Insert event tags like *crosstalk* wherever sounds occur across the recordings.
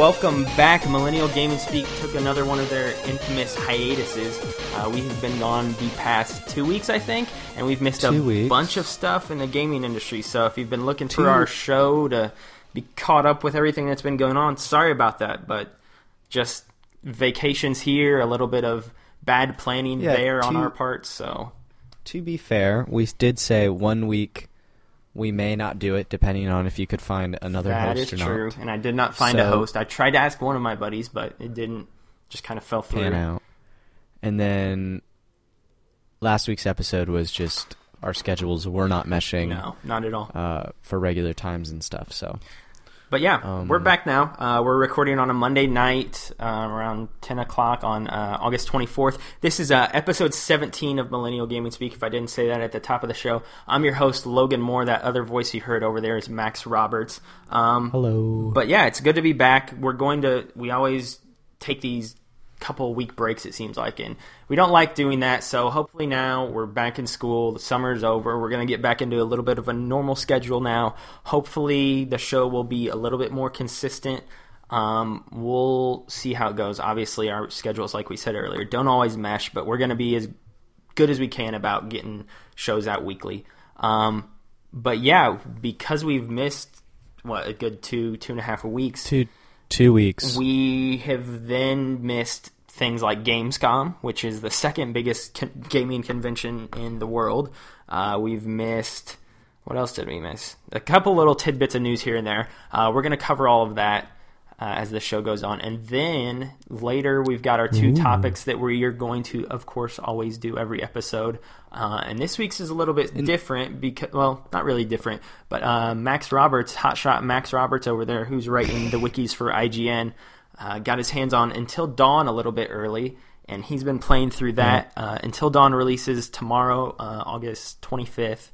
Welcome back. Millennial Gaming Speak took another one of their infamous hiatuses. Uh, we have been gone the past two weeks, I think, and we've missed a weeks. bunch of stuff in the gaming industry. So if you've been looking Two- for our show to be caught up with everything that's been going on, sorry about that. But just vacations here, a little bit of bad planning Yeah, there on our part. So To be fair, we did say one week we may not do it, depending on if you could find another that host is or true. not. And I did not find a host. I tried to ask one of my buddies, but it didn't. Just kind of fell through. Pan out. And then last week's episode was just our schedules were not meshing No, not at all. uh, for regular times and stuff. So But yeah, Um, we're back now. Uh, we're recording on a Monday night uh, around 10 o'clock on uh, August 24th. This is uh, episode 17 of Millennial Gaming Speak, if I didn't say that at the top of the show. I'm your host, Logan Moore. That other voice you heard over there is Max Roberts. Um, hello. but yeah, it's good to be back. We're going to, we always take these couple week breaks, it seems like, and we don't like doing that. So hopefully now we're back in school. The summer's over. We're going to get back into a little bit of a normal schedule now. Hopefully the show will be a little bit more consistent. Um, we'll see how it goes. Obviously, our schedules, like we said earlier, don't always mesh, but we're going to be as good as we can about getting shows out weekly. Um, but yeah, because we've missed what a good two two and a half weeks, two two weeks. we have then missed things like Gamescom, which is the second biggest con- gaming convention in the world. Uh, we've missed. What else did we miss? A couple little tidbits of news here and there. Uh, we're going to cover all of that uh, as the show goes on. And then later, we've got our two topics that we are going to, of course, always do every episode. Uh, and this week's is a little bit different because, well, not really different, but uh, Max Roberts, hotshot Max Roberts over there, who's writing the wikis for IGN, uh, got his hands on Until Dawn a little bit early. And he's been playing through that. Uh, Until Dawn releases tomorrow, uh, August 25th.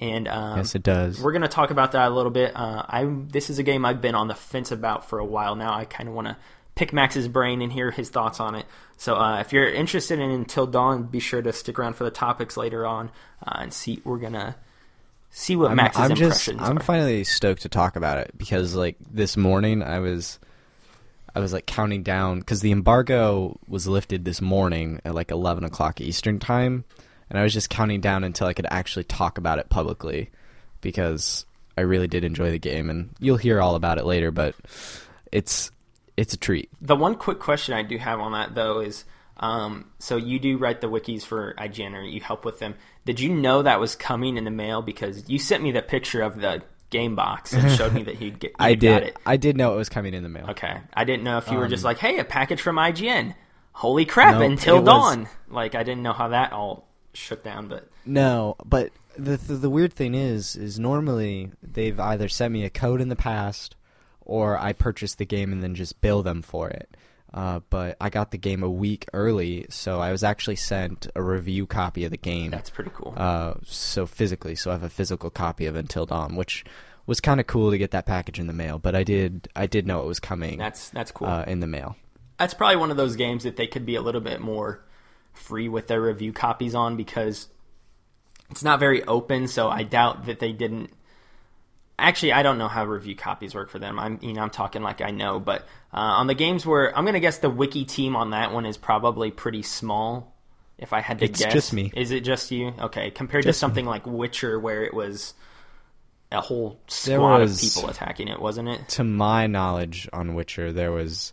And um, yes, it does. we're going to talk about that a little bit. Uh, I this is a game I've been on the fence about for a while now. I kind of want to pick Max's brain and hear his thoughts on it. So uh, if you're interested in Until Dawn, be sure to stick around for the topics later on uh, and see. We're gonna see what I'm, Max's I'm just I'm are. finally stoked to talk about it because like this morning I was I was like counting down because the embargo was lifted this morning at like 11 o'clock Eastern time, and I was just counting down until I could actually talk about it publicly because I really did enjoy the game, and you'll hear all about it later. But it's it's a treat. The one quick question I do have on that though is, um, so you do write the wikis for IGN or you help with them. Did you know that was coming in the mail because you sent me the picture of the game box and *laughs* showed me that he'd get. I did it. I did know it was coming in the mail. Okay, I didn't know if you were just Um, like, "Hey, a package from IGN." Holy crap! Nope, until it was- dawn. Like I didn't know how that all shook down, but No, but the, the the weird thing is, is normally they've either sent me a code in the past, or I purchase the game and then just bill them for it. Uh, but I got the game a week early, so I was actually sent a review copy of the game. that's pretty cool. uh, so physically, so I have a physical copy of Until Dawn, which was kind of cool to get that package in the mail. But I did I did know it was coming that's that's cool. uh, in the mail. that's probably one of those games that they could be a little bit more free with their review copies on because it's not very open. So I doubt that they didn't. Actually, I don't know how review copies work for them. I'm, you know, I'm talking like I know, but uh, on the games where I'm gonna guess the wiki team on that one is probably pretty small. If I had to It's guess, just me. Is it just you? Okay, compared to Just something like Witcher, where it was a whole squad was- of people attacking it, wasn't it? To my knowledge, on Witcher, there was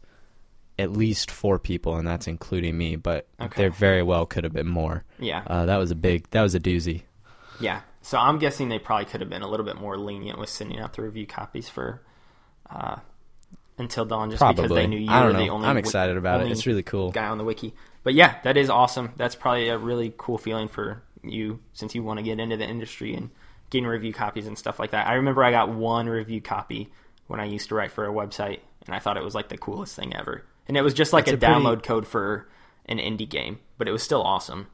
at least four people, and that's including me. But Okay. there very well could have been more. Yeah. Uh, that was a big. That was a doozy. Yeah. So I'm guessing they probably could have been a little bit more lenient with sending out the review copies for uh, Until Dawn, just because they knew you I were don't the know. only. I'm excited about it. It's really cool. Guy on the wiki, but yeah, that is awesome. That's probably a really cool feeling for you since you want to get into the industry and getting review copies and stuff like that. I remember I got one review copy when I used to write for a website, and I thought it was like the coolest thing ever. And it was just like a, a pretty- download code for an indie game, but it was still awesome.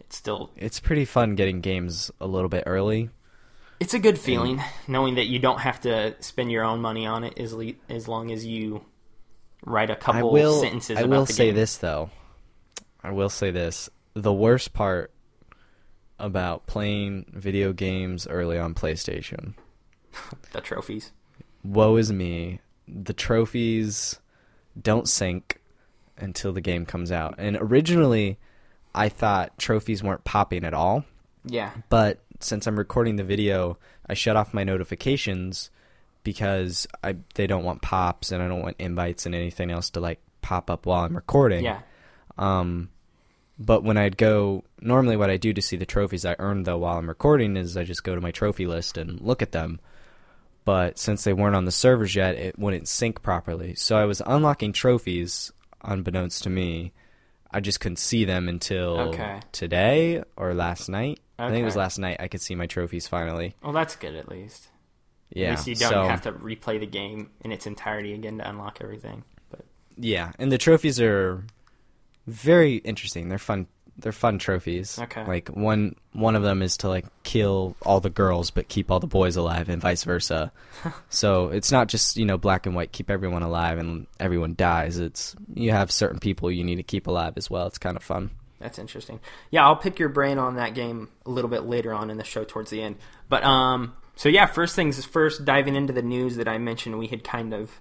It's still It's pretty fun getting games a little bit early. It's a good feeling knowing that you don't have to spend your own money on it as le- as long as you write a couple will. sentences. I will say game. this though. I will say this: the worst part about playing video games early on PlayStation. *laughs* the trophies. Woe is me. the trophies don't sync until the game comes out. And originally, I thought trophies weren't popping at all. Yeah. But since I'm recording the video, I shut off my notifications because I they don't want pops and I don't want invites and anything else to like pop up while I'm recording. Yeah. Um, but when I'd go, normally what I do to see the trophies I earned though while I'm recording is I just go to my trophy list and look at them. But since they weren't on the servers yet, it wouldn't sync properly. So I was unlocking trophies, unbeknownst to me. I just couldn't see them until Okay. today or last night. I think it was last night I could see my trophies finally. Well, that's good at least. Yeah. At least you don't so, have to replay the game in its entirety again to unlock everything. But Yeah, and the trophies are very interesting. They're fun. They're fun trophies. Okay. Like one one of them is to like kill all the girls but keep all the boys alive, and vice versa. *laughs* so it's not just you know black and white, keep everyone alive and everyone dies. It's you have certain people you need to keep alive as well. It's kind of fun. That's interesting. Yeah, I'll pick your brain on that game a little bit later on in the show towards the end. But um so yeah, first things first diving into the news that I mentioned we had kind of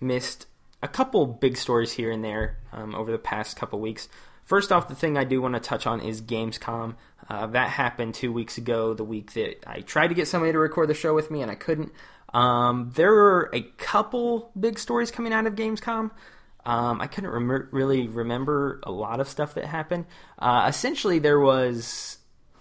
missed a couple big stories here and there um, over the past couple weeks. First off, the thing I do want to touch on is Gamescom. Uh, that happened two weeks ago, the week that I tried to get somebody to record the show with me and I couldn't. Um, there were a couple big stories coming out of Gamescom. Um, I couldn't rem- really remember a lot of stuff that happened. Uh, essentially, there was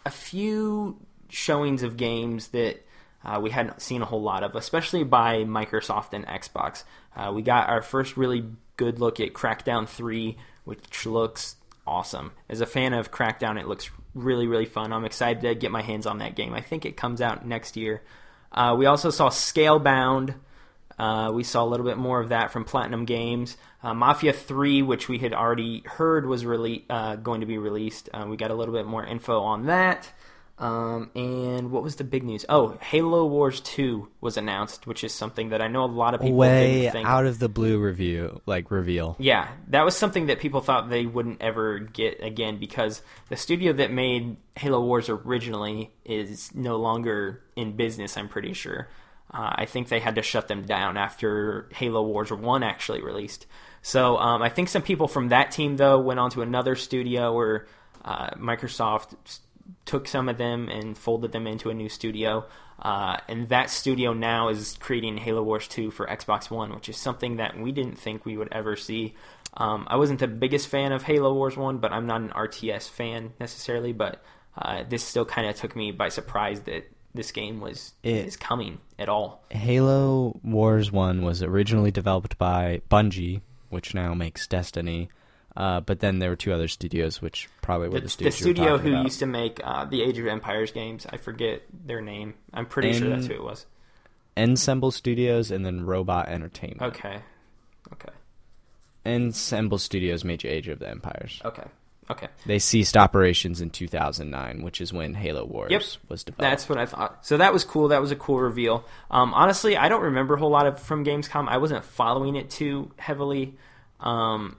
a few showings of games that uh, we hadn't seen a whole lot of, especially by Microsoft and Xbox. Uh, we got our first really good look at Crackdown 3, which looks awesome. As a fan of Crackdown, it looks really, really fun. I'm excited to get my hands on that game. I think it comes out next year. Uh, we also saw Scalebound. Uh, we saw a little bit more of that from Platinum Games. Uh, Mafia 3, which we had already heard was rele- uh, going to be released. Uh, we got a little bit more info on that. Um, and what was the big news? Oh, Halo Wars 2 was announced, which is something that I know a lot of people Way think. out of the blue review, like reveal. Yeah, that was something that people thought they wouldn't ever get again because the studio that made Halo Wars originally is no longer in business, I'm pretty sure. Uh, I think they had to shut them down after Halo Wars 1 actually released. So um, I think some people from that team, though, went on to another studio where uh, Microsoft took some of them and folded them into a new studio. Uh, and that studio now is creating Halo Wars 2 for Xbox One, which is something that we didn't think we would ever see. Um, I wasn't the biggest fan of Halo Wars 1, but I'm not an RTS fan necessarily. But uh, this still kind of took me by surprise that this game was It- is coming at all. Halo Wars 1 was originally developed by Bungie, which now makes Destiny. Uh, but then there were two other studios, which probably were The, the, the studios you studio who about. used to make uh, the Age of Empires games, I forget their name. I'm pretty sure that's who it was. Ensemble Studios and then Robot Entertainment. Okay, okay, Ensemble Studios made Age of the Empires. okay, okay. They ceased operations in 2009, which is when Halo Wars Yep. was developed. That's what I thought. So that was cool. That was a cool reveal. Um, honestly, I don't remember a whole lot of from Gamescom. I wasn't following it too heavily. Um,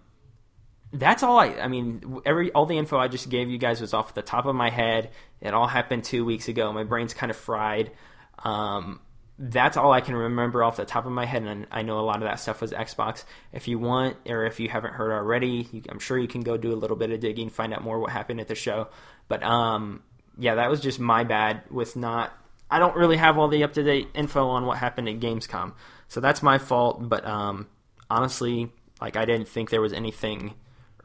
that's all I. I mean, every all the info I just gave you guys was off the top of my head. It all happened two weeks ago. My brain's kind of fried. Um, that's all I can remember off the top of my head, and I know a lot of that stuff was Xbox. If you want, or if you haven't heard already, you, I'm sure you can go do a little bit of digging, find out more what happened at the show. But um, yeah, that was just my bad with not. I don't really have all the up to date info on what happened at Gamescom, so that's my fault. But um, honestly, like I didn't think there was anything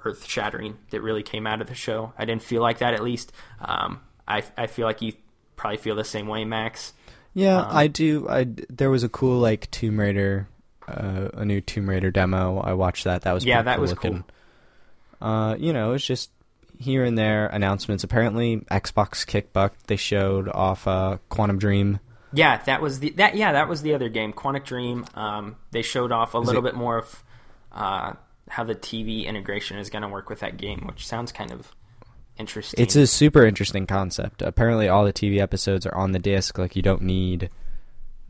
earth shattering that really came out of the show. I didn't feel like that at least. Um, I I feel like you probably feel the same way, Max. yeah, um, I do. I there was a cool like Tomb Raider, uh, a new Tomb Raider demo. I watched that. That was Yeah, that cool was looking. Uh, you know, it's just here and there announcements. Apparently, Xbox kicked buck. They showed off uh, Quantum Dream. Yeah, that was the that yeah that was the other game, Quantic Dream. Um, they showed off a Is little it- bit more of uh, how the TV integration is going to work with that game, which sounds kind of interesting. It's a super interesting concept. Apparently, all the TV episodes are on the disc. Like you don't need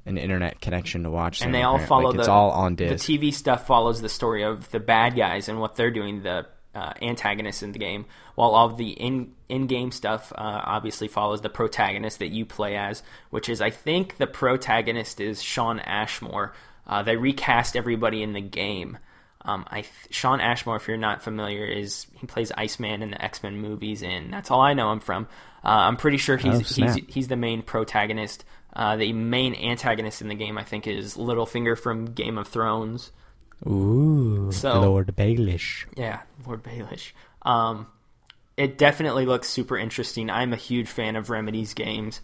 an internet connection to watch them. and they all apparent- follow like, the it's all on disc. the. TV stuff follows the story of the bad guys and what they're doing, the uh, antagonists in the game, while all of the in in game stuff uh, obviously follows the protagonist that you play as, which is I think the protagonist is Shawn Ashmore. Uh, they recast everybody in the game. Um, I Shawn Ashmore, if you're not familiar, is he plays Iceman in the X Men movies, and that's all I know him from. Uh, I'm pretty sure he's Oh, he's he's the main protagonist. Uh, the main antagonist in the game, I think, is Littlefinger from Game of Thrones. Ooh, So- Lord Baelish. Yeah, Lord Baelish. Um, it definitely looks super interesting. I'm a huge fan of Remedy's games.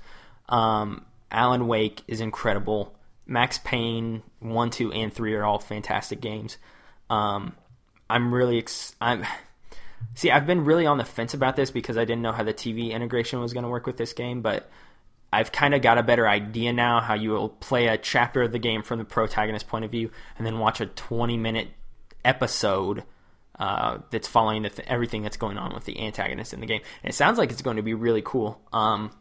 Um, Alan Wake is incredible. Max Payne one, two, and three are all fantastic games. Um, I'm really ex- I'm *laughs* see. I've been really on the fence about this because I didn't know how the TV integration was going to work with this game, but I've kind of got a better idea now how you will play a chapter of the game from the protagonist point of view and then watch a 20 minute episode uh, that's following th- everything that's going on with the antagonist in the game. And it sounds like it's going to be really cool. Um,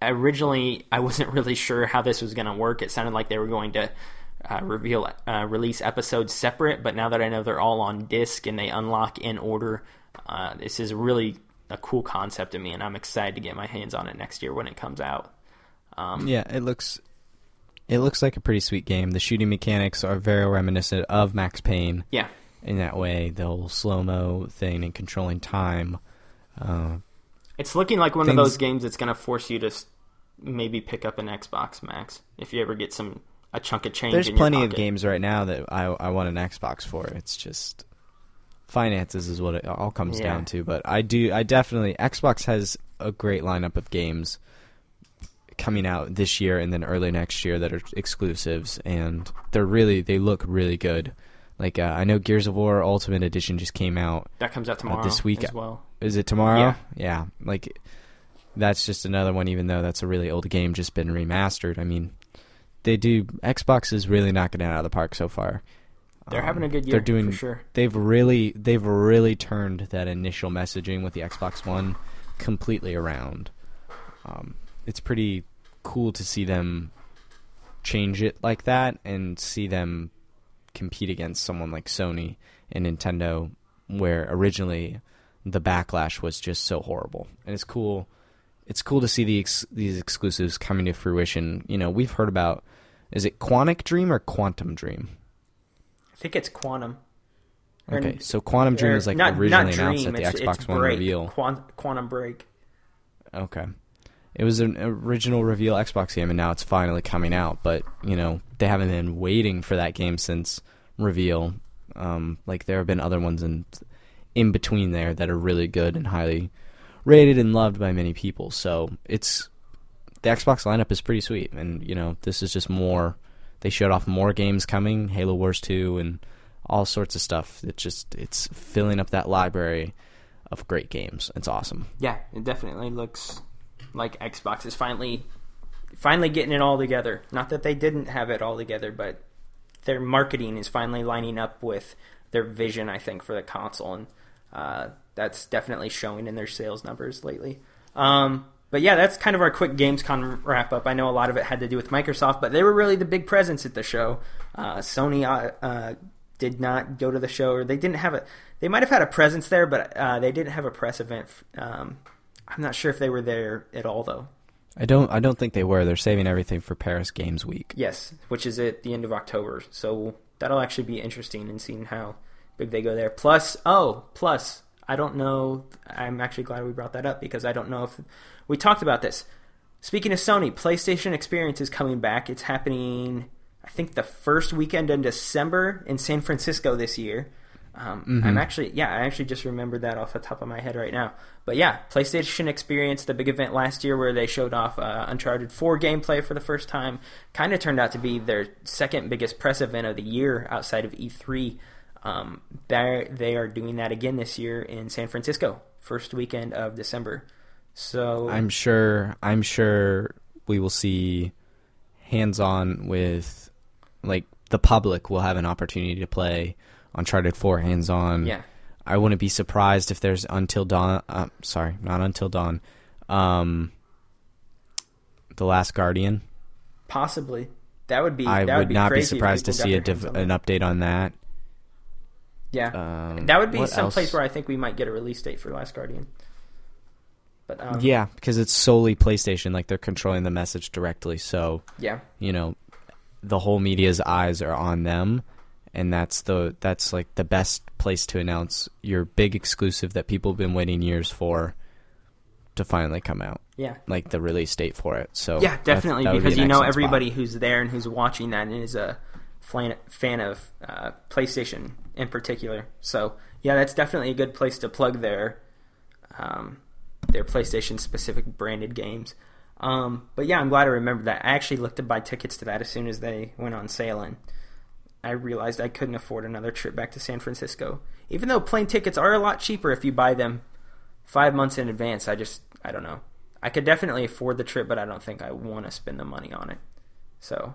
originally, I *laughs* wasn't really sure how this was going to work. It sounded like they were going to uh, reveal uh, release episodes separate, but now that I know they're all on disc and they unlock in order, uh, this is really a cool concept to me, and I'm excited to get my hands on it next year when it comes out. Um, Yeah, it looks it looks like a pretty sweet game. The shooting mechanics are very reminiscent of Max Payne yeah, in that way. The whole slow mo thing and controlling time. Uh, it's looking like one Things- of those games that's going to force you to maybe pick up an Xbox Max if you ever get some a chunk of change. there's plenty of games right now that I I want an Xbox for. It's just finances is what it all comes Yeah. down to. But I do I definitely Xbox has a great lineup of games coming out this year and then early next year that are exclusives and they're really they look really good. Like uh, I know Gears of War Ultimate Edition just came out. That comes out tomorrow this week- as well. Is it tomorrow? Yeah. yeah. Like that's just another one. Even though that's a really old game, just been remastered. I mean, they do. Xbox is really knocking it out of the park so far. They're Um, having a good year They're doing. for sure. They've really, they've really turned that initial messaging with the Xbox One completely around. Um, it's pretty cool to see them change it like that and see them compete against someone like Sony and Nintendo, where originally the backlash was just so horrible. And it's cool. It's cool to see the ex- these exclusives coming to fruition. You know, we've heard about is it Quantic Dream or Quantum Dream? I think it's Quantum. Or- Okay, so Quantum Dream was like not, originally not announced at the it's, Xbox it's One Break. reveal. Quan- Quantum Break. Okay. It was an original reveal Xbox game, and now it's finally coming out. But you know, they haven't been waiting for that game since reveal. Um, like there have been other ones in in between there that are really good and highly rated and loved by many people. So it's the Xbox lineup is pretty sweet, and you know, this is just more. They showed off more games coming, Halo Wars two, and all sorts of stuff. It just it's filling up that library of great games. It's awesome. Yeah, it definitely looks like Xbox is finally finally getting it all together. Not that they didn't have it all together, but their marketing is finally lining up with their vision. I think for the console, and uh, that's definitely showing in their sales numbers lately. Um, but yeah, that's kind of our quick Gamescom wrap up. I know a lot of it had to do with Microsoft, but they were really the big presence at the show. Uh, Sony uh, uh, did not go to the show, or they didn't have a. They might have had a presence there, but uh, they didn't have a press event. Um, I'm not sure if they were there at all, though. I don't. I don't think they were. They're saving everything for Paris Games Week. Yes, which is at the end of October. So that'll actually be interesting in seeing how big they go there. Plus, oh, plus, I don't know. I'm actually glad we brought that up because I don't know if we talked about this. Speaking of Sony, PlayStation Experience is coming back. It's happening, I think, the first weekend in December in San Francisco this year. Um, I'm actually, yeah, I actually just remembered that off the top of my head right now. But yeah, PlayStation Experience, the big event last year where they showed off uh, Uncharted 4 gameplay for the first time, kind of turned out to be their second biggest press event of the year outside of E3. Um, they they are doing that again this year in San Francisco, first weekend of December. So I'm sure. I'm sure we will see hands-on with, like the public will have an opportunity to play Uncharted Four hands-on. yeah, I wouldn't be surprised if there's Until Dawn. Uh, sorry, not Until Dawn. Um, the Last Guardian. possibly that would be. I that would be not be surprised to see a div- an update on that. Yeah, Um, that would be some place where I think we might get a release date for Last Guardian. But um, yeah, because it's solely PlayStation. Like they're controlling the message directly. So yeah, you know, the whole media's eyes are on them, and that's the that's like the best place to announce your big exclusive that people have been waiting years for to finally come out. Yeah. Like the release date for it. So Yeah, definitely, that be because an you know excellent spot. everybody who's there and who's watching that and is a fan fan of uh, PlayStation in particular. So yeah, that's definitely a good place to plug their um, their PlayStation specific branded games. Um, but yeah, I'm glad I remembered that. I actually looked to buy tickets to that as soon as they went on sale, and I realized I couldn't afford another trip back to San Francisco. Even though plane tickets are a lot cheaper if you buy them five months in advance, I just I don't know. I could definitely afford the trip, but I don't think I want to spend the money on it. So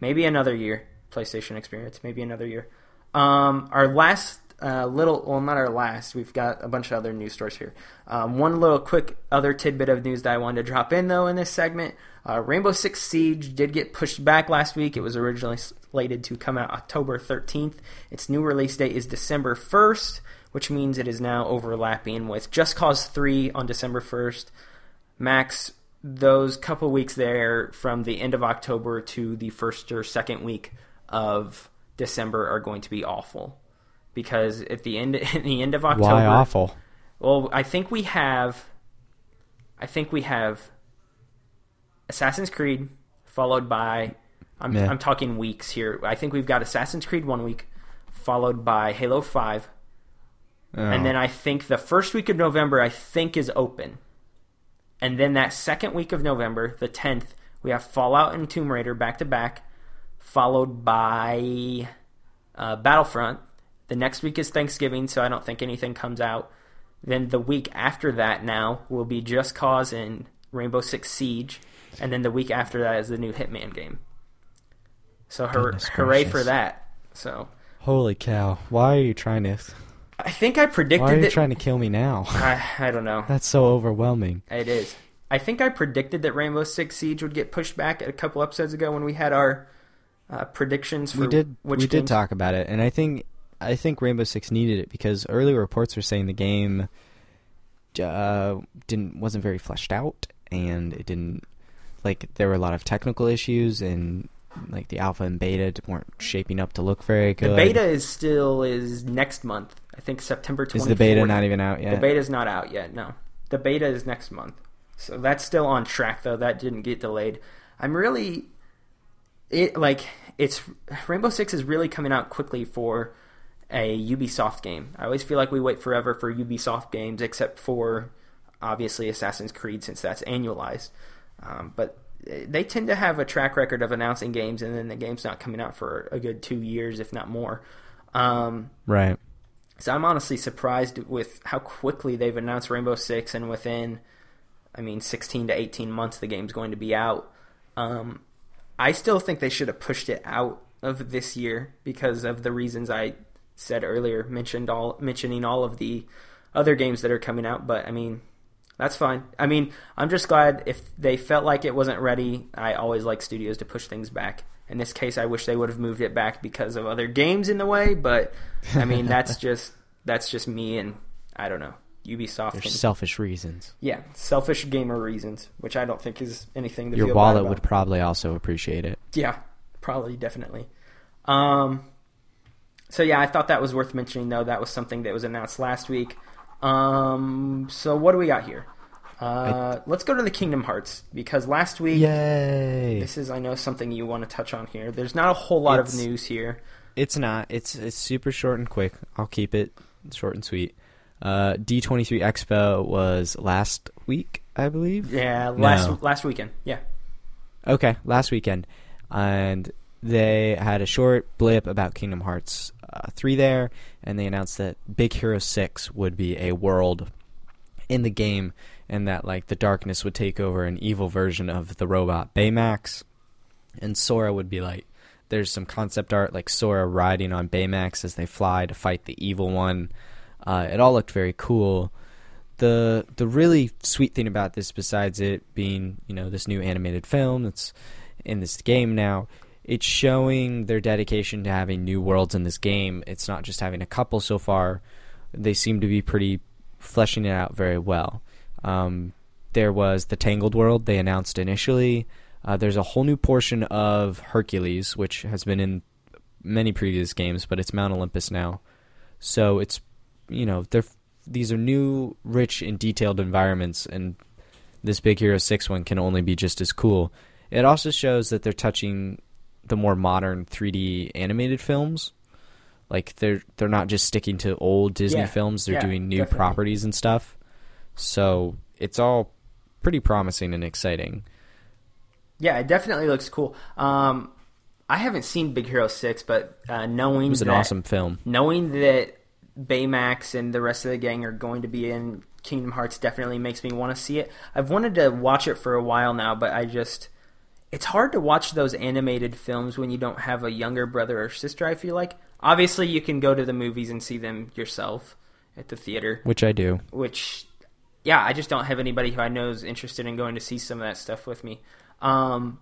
maybe another year PlayStation experience. Maybe another year. Um, our last uh, little, well, not our last. We've got a bunch of other news stories here. Um, one little quick other tidbit of news that I wanted to drop in though in this segment. Uh, Rainbow Six Siege did get pushed back last week. It was originally slated to come out October 13th. Its new release date is December 1st, which means it is now overlapping with Just Cause 3 on December 1st. Max, those couple weeks there from the end of October to the first or second week of December are going to be awful because at the end *laughs* at the end of October, Why awful? well, I think we have, I think we have Assassin's Creed followed by, I'm Yeah. I'm talking weeks here. I think we've got Assassin's Creed one week, followed by Halo Five, and Oh. then I think the first week of November I think is open, and then that second week of November, the tenth, we have Fallout and Tomb Raider back to back, followed by uh, Battlefront. The next week is Thanksgiving, so I don't think anything comes out. Then the week after that now will be Just Cause and Rainbow Six Siege, and then the week after that is the new Hitman game. So hur- hooray for that! So Holy cow! Why are you trying to? I think I predicted Why are you that. trying to kill me now? *laughs* I, I don't know. That's so overwhelming. It is. I think I predicted that Rainbow Six Siege would get pushed back a couple episodes ago when we had our uh, predictions for we did which we did talk about it, and I think I think Rainbow Six needed it because early reports were saying the game uh, didn't wasn't very fleshed out, and it didn't like there were a lot of technical issues, and like the alpha and beta weren't shaping up to look very good. The beta is still is next month. I think September 24th. is the beta not even out yet? The beta is not out yet. No, the beta is next month. So that's still on track though. That didn't get delayed. I'm really it like it's Rainbow Six is really coming out quickly for a Ubisoft game. I always feel like we wait forever for Ubisoft games, except for obviously Assassin's Creed since that's annualized. Um, but they tend to have a track record of announcing games and then the game's not coming out for a good two years, if not more. Um, right. so I'm honestly surprised with how quickly they've announced Rainbow Six, and within, I mean, 16 to 18 months, the game's going to be out. Um, I still think they should have pushed it out of this year because of the reasons I said earlier, mentioned all mentioning all of the other games that are coming out. But I mean, that's fine. I mean, I'm just glad if they felt like it wasn't ready. I always like studios to push things back. In this case, I wish they would have moved it back because of other games in the way. But I mean, that's *laughs* just that's just me, and I don't know. Ubisoft, There's selfish reasons. yeah, selfish gamer reasons, which I don't think is anything to Your wallet would probably also appreciate it. Yeah, probably, definitely. Um, so yeah, I thought that was worth mentioning, though. That was something that was announced last week. Um, so what do we got here? Uh, let's go to the Kingdom Hearts because last week Yay! this is I know something you want to touch on here. There's not a whole lot It's- of news here. It's not. It's it's super short and quick. I'll keep it short and sweet. Uh, D23 Expo was last week, I believe. Yeah, last No. last weekend. Yeah, Okay, last weekend, and they had a short blip about Kingdom Hearts uh, three there, and they announced that Big Hero Six would be a world in the game, and that like the darkness would take over an evil version of the robot Baymax, and Sora would be like. There's some concept art like Sora riding on Baymax as they fly to fight the evil one. Uh, it all looked very cool the the really sweet thing about this, besides it being you know this new animated film that's in this game now, it's showing their dedication to having new worlds in this game. It's not just having a couple so far; they seem to be pretty fleshing it out very well. Um, there was the Tangled world they announced initially. Uh, there's a whole new portion of Hercules, which has been in many previous games, but it's Mount Olympus now. So it's you know they're these are new, rich, and detailed environments, and this Big Hero Six one can only be just as cool. It also shows that they're touching the more modern 3D animated films. Like they're they're not just sticking to old Disney Yeah. films; they're Yeah, doing new definitely. properties and stuff. So it's all pretty promising and exciting. Yeah, it definitely looks cool. Um, I haven't seen Big Hero Six, but uh, knowing It was an that, awesome film. knowing that Baymax and the rest of the gang are going to be in Kingdom Hearts definitely makes me want to see it. I've wanted to watch it for a while now, but I just it's hard to watch those animated films when you don't have a younger brother or sister, I feel like. Obviously, you can go to the movies and see them yourself at the theater, Which I do. which yeah, I just don't have anybody who I know is interested in going to see some of that stuff with me. Um,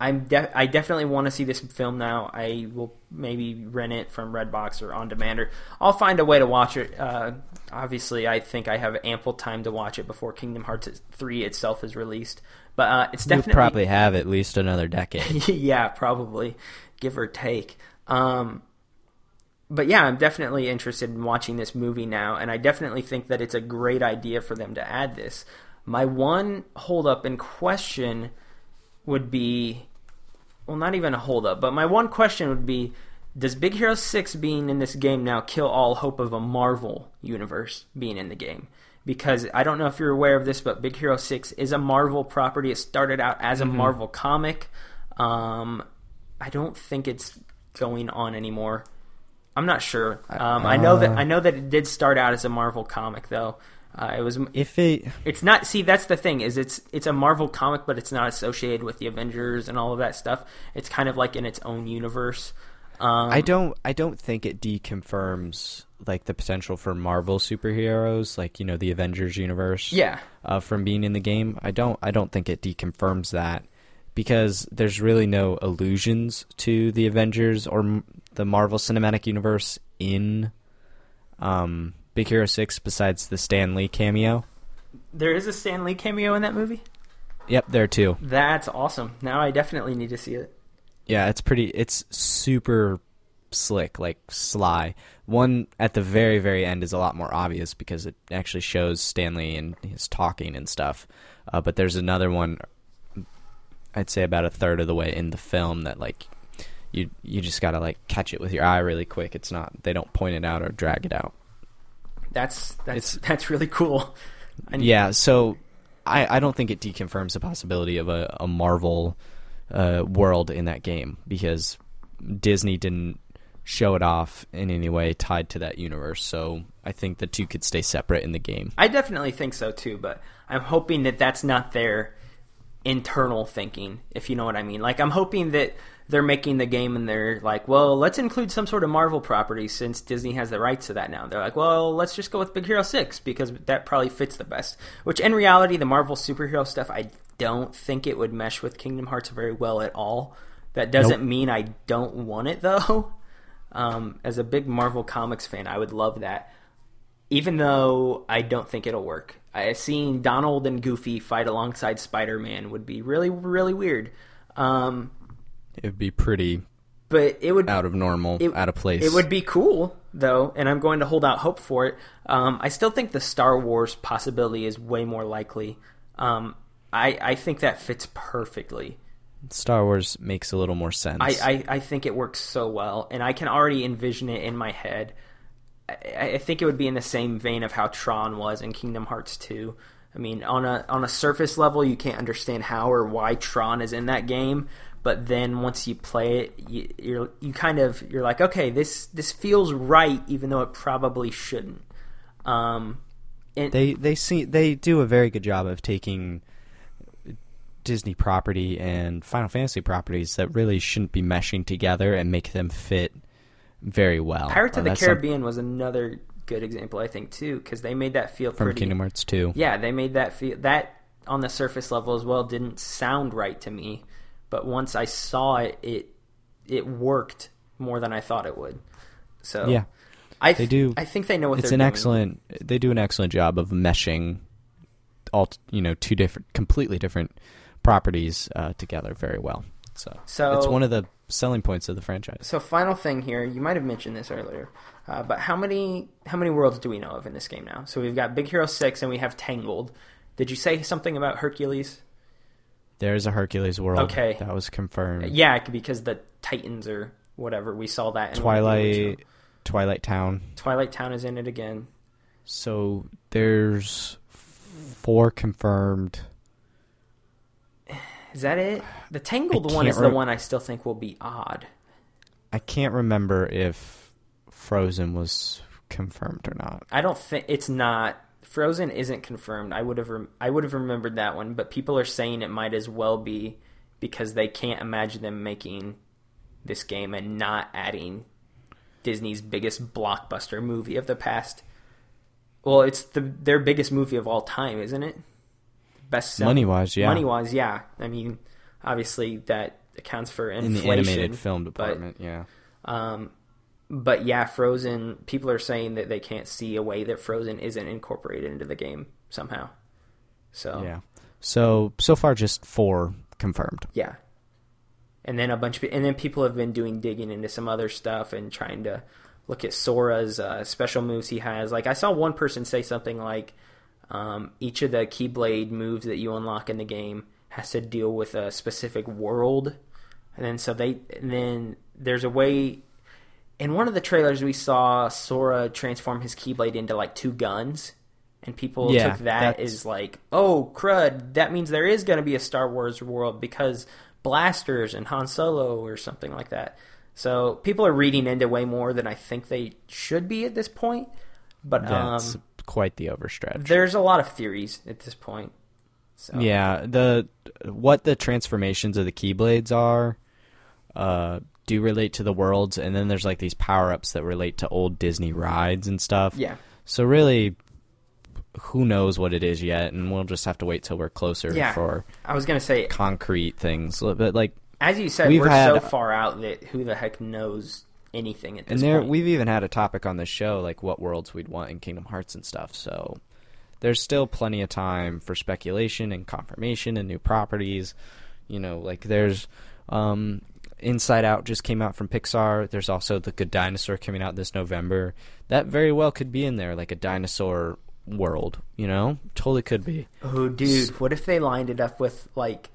I'm de- I definitely want to see this film now. I will maybe rent it from Redbox or on demand, or I'll find a way to watch it. Uh, obviously, I think I have ample time to watch it before Kingdom Hearts three itself is released. But uh, it's definitely probably have at least another decade. *laughs* yeah, probably, give or take. Um, but yeah, I'm definitely interested in watching this movie now, and I definitely think that it's a great idea for them to add this. My one holdup in question would be, well, not even a holdup, but my one question would be, does Big Hero Six being in this game now kill all hope of a Marvel universe being in the game? Because I don't know if you're aware of this, but Big Hero Six is a Marvel property. It started out as a Marvel comic. Um, I don't think it's going on anymore. I'm not sure. Um, I know that I know that it did start out as a Marvel comic, though. Uh, it was. if it It's not. See, that's the thing is it's it's a Marvel comic, but it's not associated with the Avengers and all of that stuff. It's kind of like in its own universe. Um, I don't I don't think it deconfirms like the potential for Marvel superheroes, like you know the Avengers universe. Yeah, uh, from being in the game. I don't I don't think it deconfirms that because there's really no allusions to the Avengers or m- the Marvel Cinematic Universe in um, Big Hero Six besides the Stan Lee cameo. there is a Stan Lee cameo in that movie. Yep, there too. That's awesome. Now I definitely need to see it. Yeah, it's pretty. It's super slick, like sly. One at the very, very end is a lot more obvious because it actually shows Stan Lee and his talking and stuff. Uh, but there's another one. I'd say about a third of the way in the film that like you you just gotta like catch it with your eye really quick. It's not they don't point it out or drag it out. That's that's It's- that's really cool. *laughs* And Yeah, so I, I don't think it deconfirms the possibility of a, a Marvel uh, world in that game because Disney didn't show it off in any way tied to that universe. So I think the two could stay separate in the game. I definitely think so too, but I'm hoping that that's not their internal thinking, if you know what I mean. Like, I'm hoping that they're making the game and they're like, well, let's include some sort of Marvel property since Disney has the rights to that now. They're like, well, let's just go with Big Hero 6 because that probably fits the best. Which, in reality, the Marvel superhero stuff, I don't think it would mesh with Kingdom Hearts very well at all. That doesn't Nope. mean I don't want it, *laughs* though. Um, as a big Marvel Comics fan, I would love that even though I don't think it'll work. I seeing Donald and Goofy fight alongside Spider-Man would be really, really weird. Um, It would be pretty but it would out of normal, it- out of place. It would be cool though, and I'm going to hold out hope for it. Um, I still think the Star Wars possibility is way more likely. Um, I I think that fits perfectly. Star Wars makes a little more sense. I, I, I think it works so well, and I can already envision it in my head. I, I think it would be in the same vein of how Tron was in Kingdom Hearts 2. I mean, on a on a surface level, you can't understand how or why Tron is in that game, but then once you play it, you, you're you kind of you're like, okay, this this feels right, even though it probably shouldn't. Um, and, they they see they do a very good job of taking Disney property and Final Fantasy properties that really shouldn't be meshing together and make them fit very well. Pirates Uh, of the that's some- Caribbean was another good example, I think, too, because they made that feel from pretty. Kingdom Hearts 2. yeah, they made that feel that on the surface level as well didn't sound right to me, but once I saw it, it it worked more than I thought it would. So Yeah. I They do- I think they know what It's an doing. excellent they do an excellent job of meshing all you know two different completely different properties uh, together very well. So, So- it's one of the selling points of the franchise. So final thing here, you might have mentioned this earlier, uh, but how many how many worlds do we know of in this game now? So we've got Big Hero Six and we have Tangled. Did you say something about Hercules? There's a Hercules world. Okay. that was confirmed. Yeah, because the Titans or whatever we saw that in one of the original- Twilight, Twilight Town. Twilight Town is in it again. So there's four confirmed. Is that it? The Tangled one is the one I still think will be odd. I can't remember if Frozen was confirmed or not. I don't think it's not. Frozen isn't confirmed. I would have rem- I would have remembered that one, but people are saying it might as well be because they can't imagine them making this game and not adding Disney's biggest blockbuster movie of the past. Well, it's the their biggest movie of all time, isn't it? Best Money wise, yeah. Money wise, yeah. I mean, obviously that accounts for inflation. in the animated film but- department, yeah. Um, but yeah, Frozen. People are saying that they can't see a way that Frozen isn't incorporated into the game somehow. So Yeah. So so far, just four confirmed. yeah. And then a bunch of and then people have been doing digging into some other stuff and trying to look at Sora's uh, special moves he has. Like I saw one person say something like um, each of the Keyblade moves that you unlock in the game has to deal with a specific world, and then so they and then there's a way. In one of the trailers, we saw Sora transform his Keyblade into like two guns, and people Yeah, took that that's- as like, oh crud, that means there is going to be a Star Wars world because blasters and Han Solo or something like that. So people are reading into way more than I think they should be at this point. But um, quite the overstretch. there's a lot of theories at this point. So Yeah, the what the transformations of the Keyblades are uh, do relate to the worlds, and then there's like these power ups that relate to old Disney rides and stuff. yeah, So really, who knows what it is yet, and we'll just have to wait till we're closer Yeah. for I was gonna say, concrete things. But like, as you said, We've we're had- so far out that who the heck knows anything at this and there point. we've even had a topic on the show like what worlds we'd want in Kingdom Hearts and stuff. So there's still plenty of time for speculation and confirmation and new properties. You know, like there's um, Inside Out just came out from Pixar. There's also The Good Dinosaur coming out this November. That very well could be in there, like a dinosaur world. You know, totally could be. Oh, dude, what if they lined it up with like,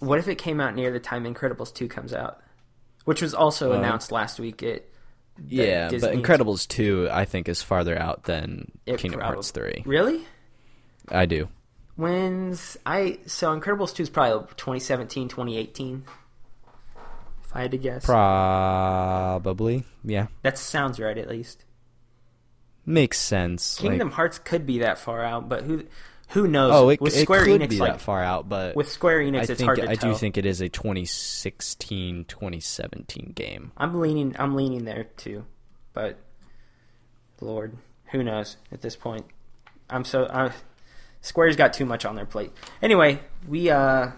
what if it came out near the time Incredibles two comes out, which was also Uh, announced last week the Yeah, Disney- but Incredibles two, I think, is farther out than It Kingdom Hearts three. Really? I do. When's I so Incredibles two is probably 2017, 2018. If I had to guess, Probably, yeah. that sounds right at least. Makes sense. like- Kingdom Hearts could be that far out, but who who knows? Oh, it, with it Square could Enix, be like that far out, but with Square Enix, I it's think hard to I tell. do think it is a 2016, 2017 game. I'm leaning. I'm leaning there too, but Lord, who knows at this point? I'm so. Uh, Square's got too much on their plate. Anyway, we uh,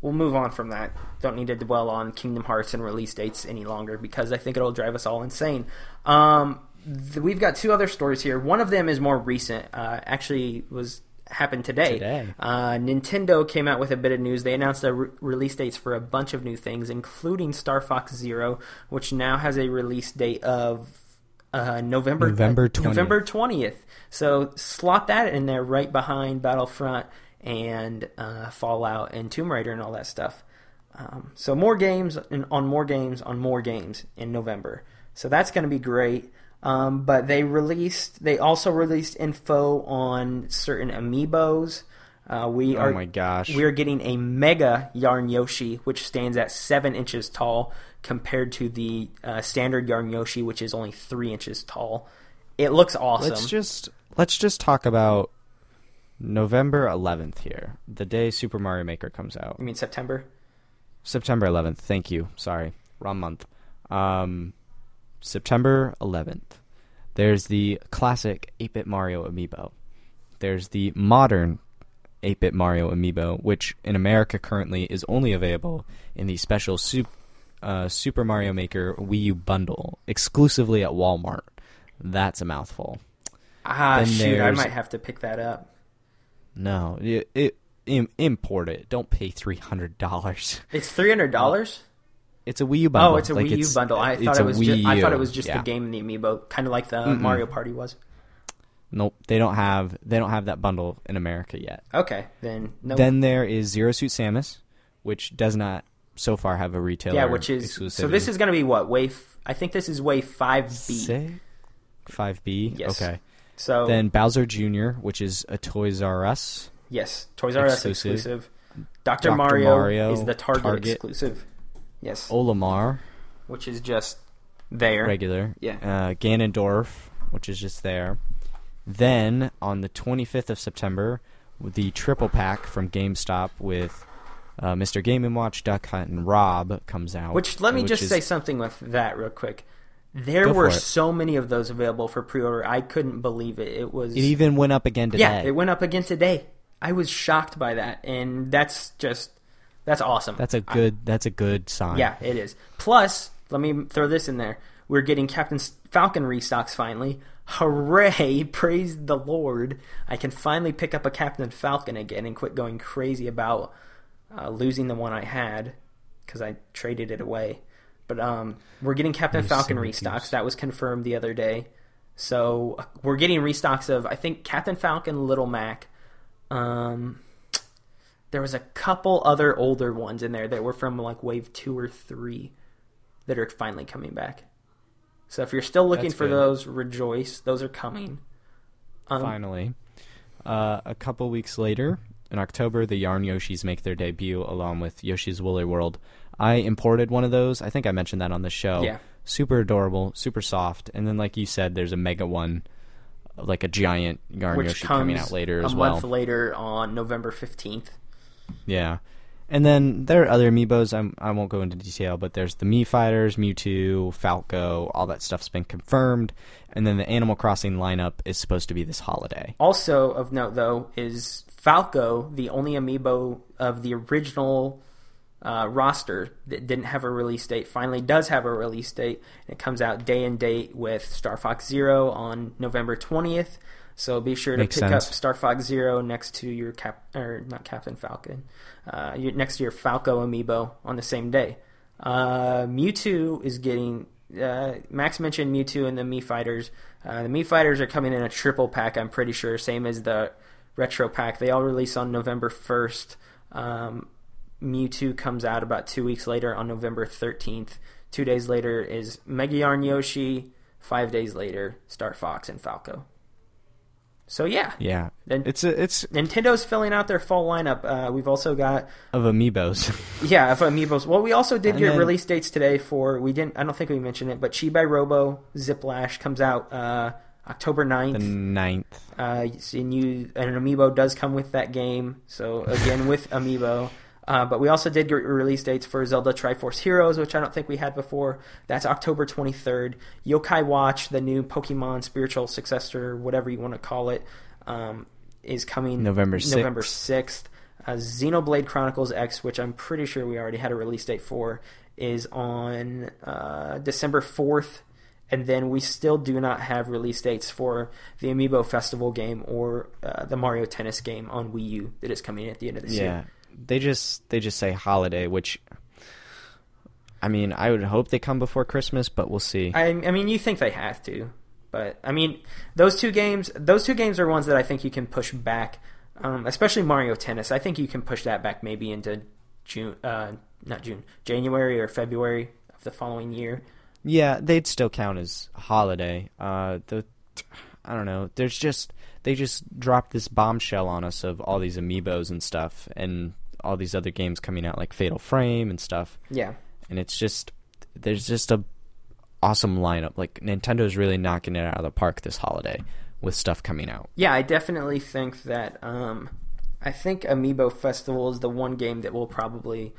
we'll move on from that. Don't need to dwell on Kingdom Hearts and release dates any longer because I think it'll drive us all insane. Um, th- we've got two other stories here. One of them is more recent. Uh, actually, was happened today. Today. Uh, Nintendo came out with a bit of news. They announced the re- release dates for a bunch of new things, including Star Fox Zero, which now has a release date of uh, November November uh, 20th. November twentieth. So slot that in there right behind Battlefront and uh, Fallout and Tomb Raider and all that stuff. Um, so more games and on more games on more games in November. So that's going to be great. Um, but they released. They also released info on certain amiibos. Uh, we Oh are my gosh. we are getting a mega Yarn Yoshi, which stands at seven inches tall, compared to the uh, standard Yarn Yoshi, which is only three inches tall. It looks awesome. Let's just let's just talk about November 11th here, the day Super Mario Maker comes out. I mean September. September 11th. Thank you. Sorry, wrong month. Um, September 11th. There's the classic 8-bit Mario amiibo. There's the modern 8-bit Mario amiibo, which in America currently is only available in the special Sup- uh, Super Mario Maker Wii U bundle, exclusively at Walmart. That's a mouthful. Ah, Then shoot! I might have to pick that up. No, it, it Im- import it. Don't pay three hundred dollars. It's three hundred dollars. It's a Wii U bundle. Oh, it's a Like, Wii U bundle. I thought it was. Just, I thought it was just Yeah. the game and the amiibo, kind of like the Mario Party was. Nope, they don't have they don't have that bundle in America yet. Okay, then no. Then there is Zero Suit Samus, which does not so far have a retailer. yeah, which is so. This is going to be what wave? I think this is wave five B. five B. Yes. Okay. So Then Bowser Jr., which is a Toys R Us. yes, Toys R Us Exclusive. exclusive. Doctor Dr. Mario, Mario, is the Target, Target. exclusive. Yes, Olimar, which is just there. regular. Yeah. Uh, Ganondorf, which is just there. Then on the 25th of September, the triple pack from GameStop with uh, Mr. Game and Watch, Duck Hunt, and Rob comes out. Which let me which just is- say something with that real quick. There Go were so many of those available for pre-order. I couldn't believe it. It was It even went up again today. yeah, it went up again today. I was shocked by that, and that's just that's awesome. That's a good. That's a good sign. Yeah, it is. Plus, let me throw this in there. We're getting Captain Falcon restocks finally. Hooray! *laughs* Praise the Lord. I can finally pick up a Captain Falcon again and quit going crazy about uh, losing the one I had because I traded it away. But um, we're getting Captain Falcon silly restocks. goose. That was confirmed the other day. So uh, we're getting restocks of I think Captain Falcon, Little Mac. Um, there was a couple other older ones in there that were from like wave two or three that are finally coming back. So if you're still looking That's for good. those, rejoice. Those are coming. Um, Finally, uh, a couple weeks later, in October, the Yarn Yoshis make their debut along with Yoshi's Woolly World. I imported one of those. I think I mentioned that on the show. Yeah. Super adorable, super soft, and then like you said, there's a mega one, like a giant Yarn which Yoshi coming out later as well. A month later on November fifteenth. Yeah. And then there are other amiibos. I'm, I won't go into detail, but there's the Mii Fighters, Mewtwo, Falco. All that stuff's been confirmed. And then the Animal Crossing lineup is supposed to be this holiday. Also of note, though, is Falco the only amiibo of the original uh, roster that didn't have a release date. Finally, does have a release date. It comes out day and date with Star Fox Zero on November twentieth. So be sure to Makes pick sense. up Star Fox Zero next to your cap or not Captain Falcon, uh, your, next to your Falco amiibo on the same day. Uh, Mewtwo is getting. Uh, Max mentioned Mewtwo and the Mii Fighters. Uh, the Mii Fighters are coming in a triple pack. I'm pretty sure, same as the retro pack. They all release on November 1st. Um, Mewtwo comes out about two weeks later on November 13th. Two days later is Mega Yarn Yoshi. Five days later, Star Fox and Falco. So yeah, Yeah. Then- it's a, it's Nintendo's filling out their full lineup. Uh, we've also got of amiibos. *laughs* yeah, of amiibos. Well, we also did And get then- release dates today for we didn't. I don't think we mentioned it, but Chibi Robo Ziplash comes out uh, October 9th. the ninth. Uh, and you and an amiibo does come with that game. So again with amiibo. Uh, but we also did get release dates for Zelda Triforce Heroes, which I don't think we had before. That's October 23rd. Yokai Watch, the new Pokemon spiritual successor, whatever you want to call it, um, is coming November 6th. November 6th. Uh, Xenoblade Chronicles X, which I'm pretty sure we already had a release date for, is on uh, December 4th. And then we still do not have release dates for the Amiibo Festival game or uh, the Mario Tennis game on Wii U that is coming at the end of this Yeah. year. They just they just say holiday, which I mean, I would hope they come before Christmas, but we'll see. I, I mean, you think they have to, but I mean, those two games, those two games are ones that I think you can push back, um, especially Mario Tennis. I think you can push that back maybe into June, uh, not June, January or February of the following year. Yeah, they'd still count as holiday. Uh, the I don't know. There's just they just dropped this bombshell on us of all these amiibos and stuff, and all these other games coming out like Fatal Frame and stuff. Yeah, And it's just there's just a awesome lineup. Like Nintendo's really knocking it out of the park this holiday with stuff coming out. yeah, I definitely think that. Um, I think Amiibo Festival is the one game that will probably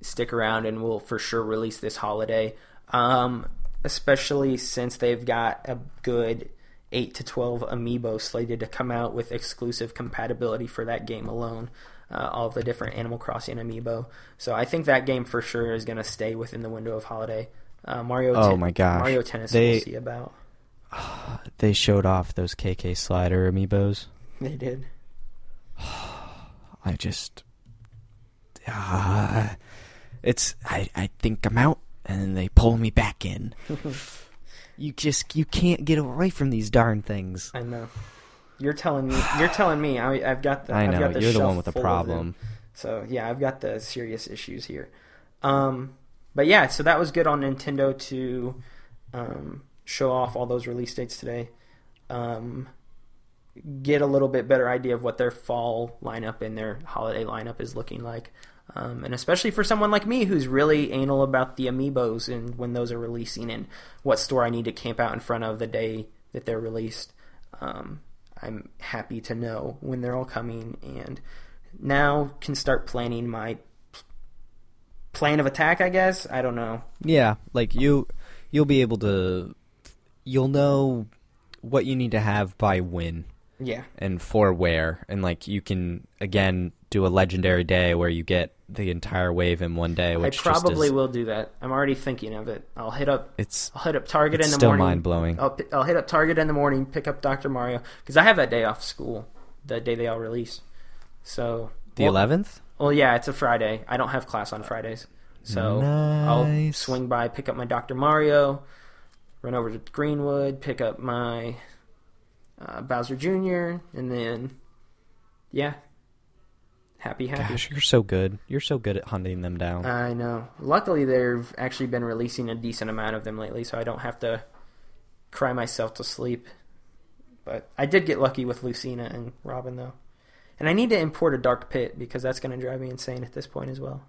stick around and will for sure release this holiday. Um, especially since they've got a good eight to twelve amiibo slated to come out with exclusive compatibility for that game alone. Uh, all the different Animal Crossing amiibo. So I think that game for sure is going to stay within the window of holiday. Uh, Mario. Oh Ten- my gosh. Mario Tennis. They- we'll see about. *sighs* They showed off those KK Slider amiibos. They did. *sighs* I just, uh, it's I I think I'm out, and then they pull me back in. *laughs* you just you can't get away from these darn things. I know. You're telling me. You're telling me. I, I've got the. *sighs* I I've know got the you're the one with the full of them. problem. So yeah, I've got the serious issues here. Um, but yeah, so that was good on Nintendo to um, show off all those release dates today. Um, get a little bit better idea of what their fall lineup and their holiday lineup is looking like. Um, and especially for someone like me who's really anal about the amiibos and when those are releasing and what store I need to camp out in front of the day that they're released. Um, I'm happy to know when they're all coming and now can start planning my plan of attack, I guess. I don't know. Yeah, like you, you'll be able to, you'll know what you need to have by when Yeah. and for where, and like you can again do a legendary day where you get the entire wave in one day. I Which probably is, will do that. I'm already thinking of it. I'll hit up It's I'll hit up Target in the morning, still morning. mind-blowing. I'll, I'll hit up Target in the morning, pick up Dr. Mario because I have that day off school, the day they all release. So the well, eleventh. Well, yeah, it's a Friday. I don't have class on Fridays, so I'll swing by, pick up my Dr. Mario, run over to Greenwood, pick up my uh, Bowser Jr., and then yeah, happy, happy. Gosh, you're so good. You're so good at hunting them down. I know. Luckily, they've actually been releasing a decent amount of them lately, so I don't have to cry myself to sleep. But I did get lucky with Lucina and Robin, though. And I need to import a Dark Pit because that's going to drive me insane at this point as well.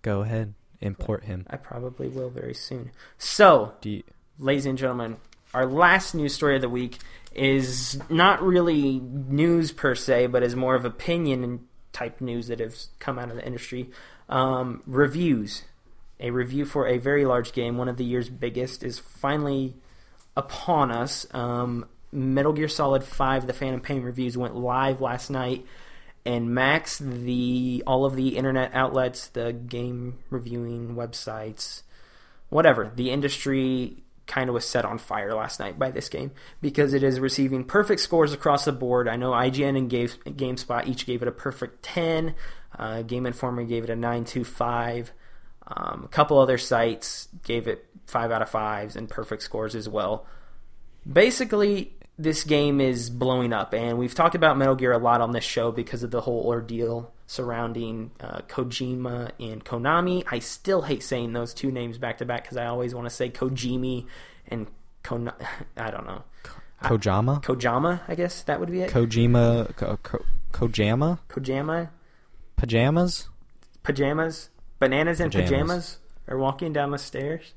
Go ahead, import him. I probably will very soon. So, you, ladies and gentlemen, our last news story of the week is not really news per se, but is more of opinion and type news that has come out of the industry. Um, reviews. A review for a very large game, one of the year's biggest, is finally upon us. Um, Metal Gear Solid 5, the Phantom Pain reviews went live last night, and Max, the all of the internet outlets, the game reviewing websites, whatever, the industry kind of was set on fire last night by this game because it is receiving perfect scores across the board. I know IGN and Game, GameSpot each gave it a perfect 10. Uh, Game Informer gave it a 9.25. Um, a couple other sites gave it 5 out of 5s and perfect scores as well. Basically, this game is blowing up, and we've talked about Metal Gear a lot on this show because of the whole ordeal surrounding uh, Kojima and Konami. I still hate saying those two names back to back because I always want to say Kojimi and Kon. *laughs* I don't know. Kojama? Kojama, I guess that would be it. Kojima? Ko, ko, Kojama? Kojama, Pajamas? pajamas, bananas and Pajamas. pajamas are walking down the stairs.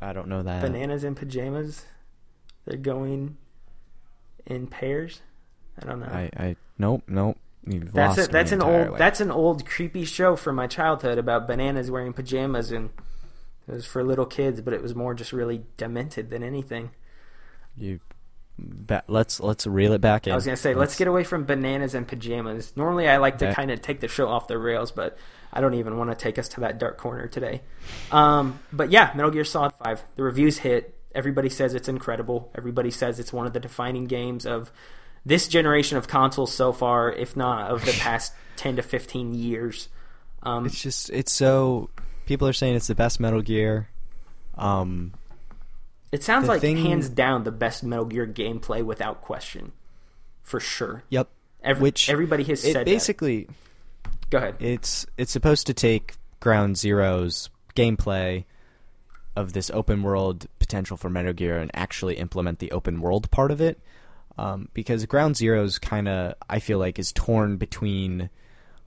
I don't know that. Bananas and pajamas, they're going in pairs. I don't know. I, I nope, nope. You've That's it. That's an old. That's an old creepy show from my childhood about bananas wearing pajamas, and it was for little kids, but it was more just really demented than anything. you. Ba- let's let's reel it back in. I was gonna say, let's get away from bananas and pajamas. Normally, I like to kind of take the show off the rails, but I don't even want to take us to that dark corner today. Um, but yeah, Metal Gear Solid Five. The reviews hit. Everybody says it's incredible. Everybody says it's one of the defining games of this generation of consoles so far, if not of the past *laughs* ten to fifteen years. Um, It's just it's so people are saying it's the best Metal Gear. Um, It sounds like thing- hands down the best Metal Gear gameplay without question, for sure. yep. Every, Which everybody has It said basically that. Go ahead. it's it's supposed to take Ground Zeroes' gameplay of this open world potential for Metal Gear and actually implement the open world part of it. Um, because Ground Zeroes kind of I feel like is torn between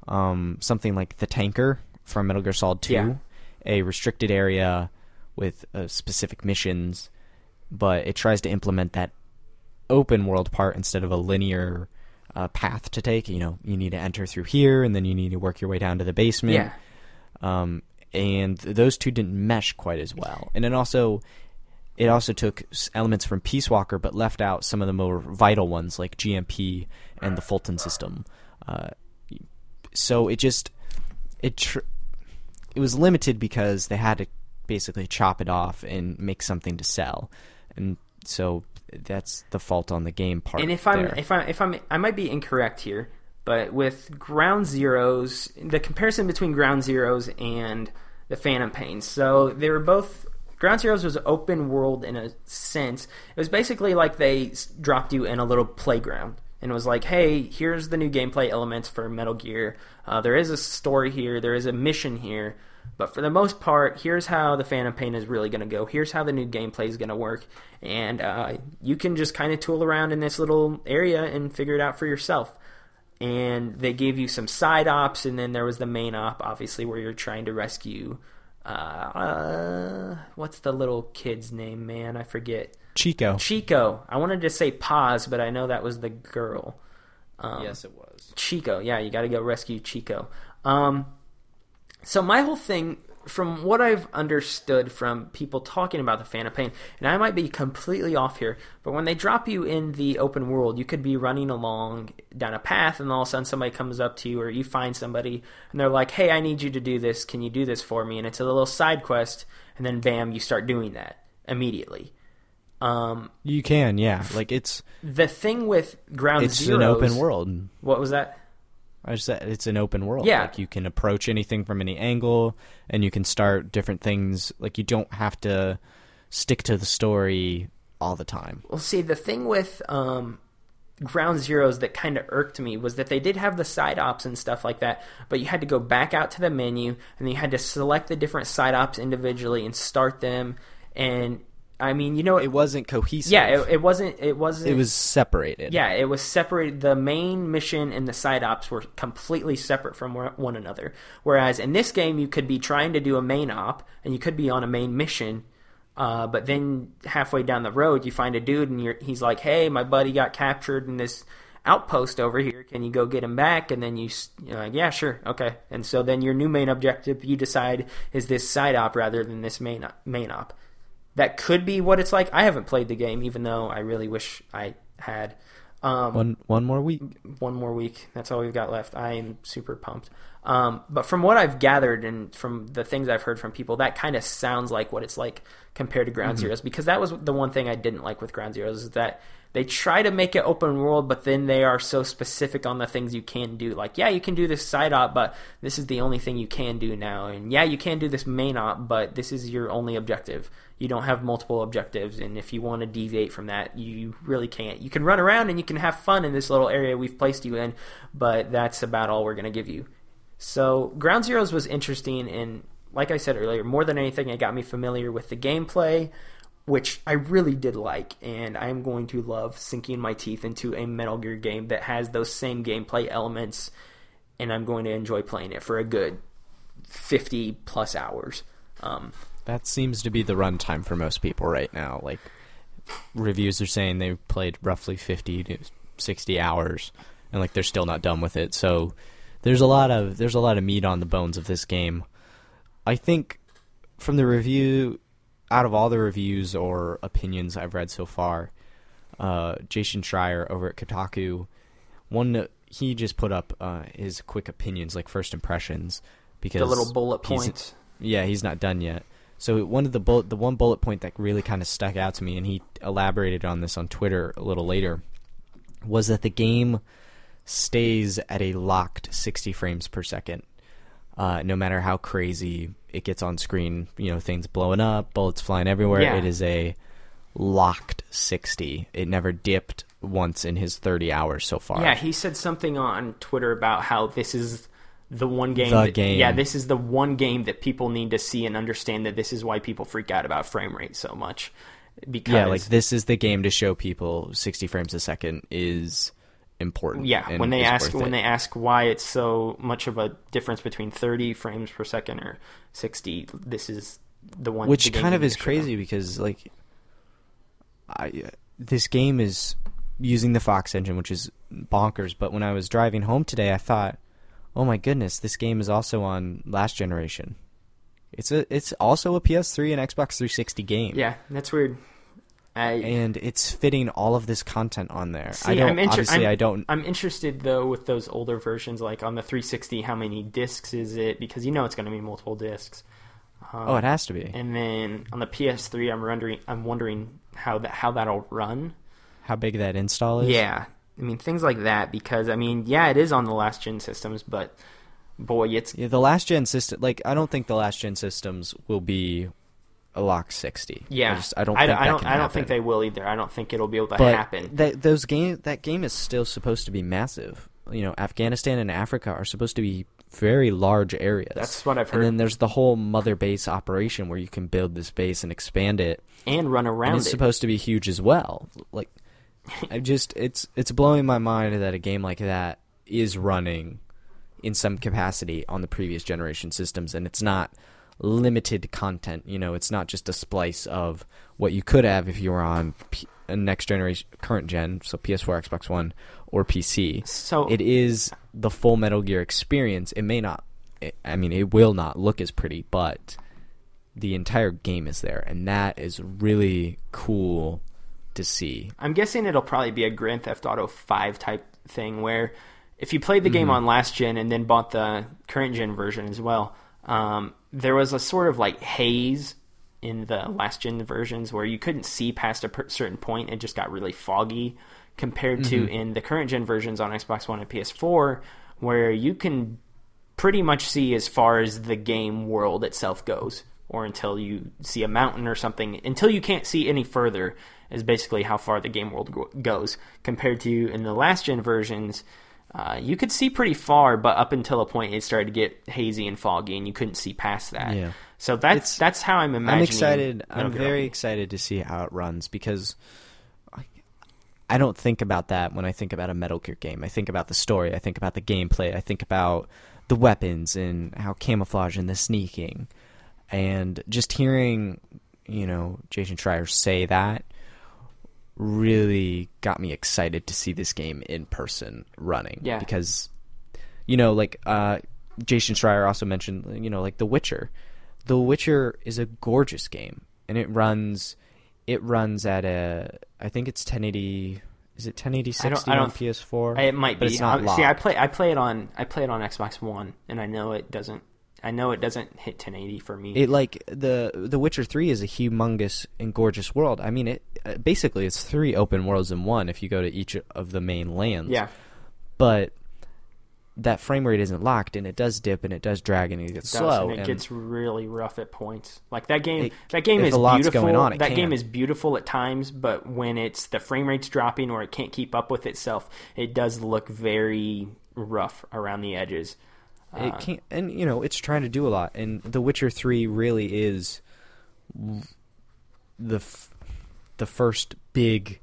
um, something like the tanker from Metal Gear Solid Two, Yeah. a restricted area with uh, specific missions, but it tries to implement that open world part instead of a linear uh, path to take. You know, you need to enter through here, and then you need to work your way down to the basement. Yeah. Um, and those two didn't mesh quite as well. And it also, it also took elements from Peace Walker, but left out some of the more vital ones like GMP and the Fulton system. Uh, so it just, it tr- it was limited because they had to basically chop it off and make something to sell, and so that's the fault on the game part. And if I'm there. if I'm if I'm I might be incorrect here. But with Ground Zeroes, the comparison between Ground Zeroes and the Phantom Pain. So they were both. Ground Zeroes was open world in a sense. It was basically like they dropped you in a little playground and was like, hey, here's the new gameplay elements for Metal Gear. Uh, there is a story here, there is a mission here. But for the most part, here's how the Phantom Pain is really going to go. Here's how the new gameplay is going to work. And uh, you can just kind of tool around in this little area and figure it out for yourself and they gave you some side ops, and then there was the main op, obviously, where you're trying to rescue. Uh, uh, what's the little kid's name, man? I forget. Chico. Chico. I wanted to say Paz, but I know that was the girl. Um, yes, it was. Chico. Yeah, you got to go rescue Chico. Um, so my whole thing, from what I've understood from people talking about the Phantom Pain, and I might be completely off here, but when they drop you in the open world, you could be running along down a path, and all of a sudden somebody comes up to you, or you find somebody, and they're like, "Hey, I need you to do this. Can you do this for me?" And it's a little side quest, and then bam, you start doing that immediately. Um, You can, yeah. Like it's the thing with Ground it's Zeroes, an open world. What was that? I just said it's an open world. Yeah. Like you can approach anything from any angle and you can start different things. Like you don't have to stick to the story all the time. Well, see, the thing with um, Ground Zeroes that kind of irked me was that they did have the side ops and stuff like that, but you had to go back out to the menu and you had to select the different side ops individually and start them. And I mean, you know, It wasn't cohesive. yeah, it, it wasn't. It wasn't. it was separated. Yeah, it was separated. The main mission and the side ops were completely separate from one another. Whereas in this game, you could be trying to do a main op and you could be on a main mission, uh, but then halfway down the road, you find a dude and you're, he's like, "Hey, my buddy got captured in this outpost over here. Can you go get him back?" And then you, you're like, "Yeah, sure, okay." And so then your new main objective, you decide, is this side op rather than this main main op that could be what it's like. I haven't played the game, even though I really wish I had. Um, One one more week. one more week. That's all we've got left. I am super pumped. Um, but from what I've gathered and from the things I've heard from people, that kind of sounds like what it's like compared to Ground Zeroes. Because that was the one thing I didn't like with Ground Zeroes is that they try to make it open world, but then they are so specific on the things you can do. Like, yeah, you can do this side op, but this is the only thing you can do now. And yeah, you can do this main op, but this is your only objective. You don't have multiple objectives, and if you want to deviate from that, you really can't. You can run around and you can have fun in this little area we've placed you in, but that's about all we're going to give you. So, Ground Zeroes was interesting, and like I said earlier, more than anything, it got me familiar with the gameplay, which I really did like, and I'm going to love sinking my teeth into a Metal Gear game that has those same gameplay elements, and I'm going to enjoy playing it for a good 50 plus hours. Um, That seems to be the runtime for most people right now. Like reviews are saying they've played roughly 50 to 60 hours and like they're still not done with it. So there's a lot of there's a lot of meat on the bones of this game. I think from the review out of all the reviews or opinions I've read so far, uh, Jason Schreier over at Kotaku, one he just put up uh, his quick opinions, like first impressions, because the little bullet points. yeah, he's not done yet. So one of the bullet, the one bullet point that really kind of stuck out to me, and he elaborated on this on Twitter a little later, was that the game stays at a locked 60 frames per second. Uh, no matter how crazy it gets on screen, you know, things blowing up, bullets flying everywhere. Yeah. It is a locked 60. It never dipped once in his 30 hours so far. Yeah, he said something on Twitter about how this is the one game. The that- game. Yeah, this is the one game that people need to see and understand that this is why people freak out about frame rate so much. Because yeah, like this is the game to show people 60 frames a second is important. yeah, when they ask when it. they ask why it's so much of a difference between 30 frames per second or 60, this is the one. which game kind of is crazy because like I this game is using the Fox engine, which is bonkers. But when I was driving home today, I thought, oh my goodness, this game is also on last generation. It's a it's also a PS3 and Xbox 360 game. Yeah, that's weird. I, And it's fitting all of this content on there. See, I don't I'm inter- obviously I'm- I don't I'm interested though with those older versions, like on the 360. How many discs is it? Because you know it's going to be multiple discs. Um, Oh, it has to be. And then on the PS3, I'm wondering, I'm wondering how that how that'll run. How big that install is? Yeah, I mean, things like that. Because I mean, yeah, it is on the last gen systems, but boy, it's Yeah, the last gen system. Like, I don't think the last gen systems will be a lock sixty. yeah. I, just, I don't. I, think I don't. I don't think they will either. I don't think it'll be able to But happen. that those game that game is still supposed to be massive. You know, Afghanistan and Africa are supposed to be very large areas. That's what I've heard. And then there's the whole mother base operation where you can build this base and expand it, And, run around and it's it. supposed to be huge as well. Like, I *laughs* just it's it's blowing my mind that a game like that is running in some capacity on the previous generation systems, and it's not limited content. You know, it's not just a splice of what you could have if you were on P- a next generation, current gen, so PS4, Xbox One, or PC. so It is the full Metal Gear experience. It may not, I mean, it will not look as pretty, but the entire game is there, and that is really cool to see. I'm guessing it'll probably be a Grand Theft Auto 5 type thing where if you played the game Mm-hmm. on last gen and then bought the current gen version as well, um, there was a sort of like haze in the last gen versions where you couldn't see past a per- certain point. It just got really foggy compared to Mm-hmm. in the current gen versions on Xbox One and PS4 where you can pretty much see as far as the game world itself goes, or until you see a mountain or something. Until you can't see any further is basically how far the game world go- goes. Compared to in the last gen versions, uh, you could see pretty far, but up until a point it started to get hazy and foggy, and you couldn't see past that. Yeah. So that's It's- that's how I'm imagining. I'm excited. I'm very excited to see how it runs because I, I don't think about that when I think about a Metal Gear game. I think about the story. I think about the gameplay. I think about the weapons and how camouflage and the sneaking, and just hearing, you know, Jason Schreier say that really got me excited to see this game in person running. Yeah. because you know, like uh, Jason Schreier also mentioned, you know, like The Witcher. The Witcher is a gorgeous game, and it runs. It runs at a. I think it's 1080. Is it 1080 I don't- I don't- PS4? It might but be. It's not Uh, See, I play I play it on I play it on Xbox One, and I know it doesn't. I know it doesn't hit 1080 for me. It like the The Witcher Three is a humongous and gorgeous world. I mean, it uh, basically it's three open worlds in one if you go to each of the main lands. yeah, but that frame rate isn't locked, and it does dip, and it does drag, and it gets does, slow. and it and gets really rough at points. Like that game, It- that game is beautiful. going on, it that can. game is beautiful at times, but when it's the frame rate's dropping or it can't keep up with itself, it does look very rough around the edges. Uh, it can't, and you know, it's trying to do a lot. And The Witcher Three really is the f- the first big,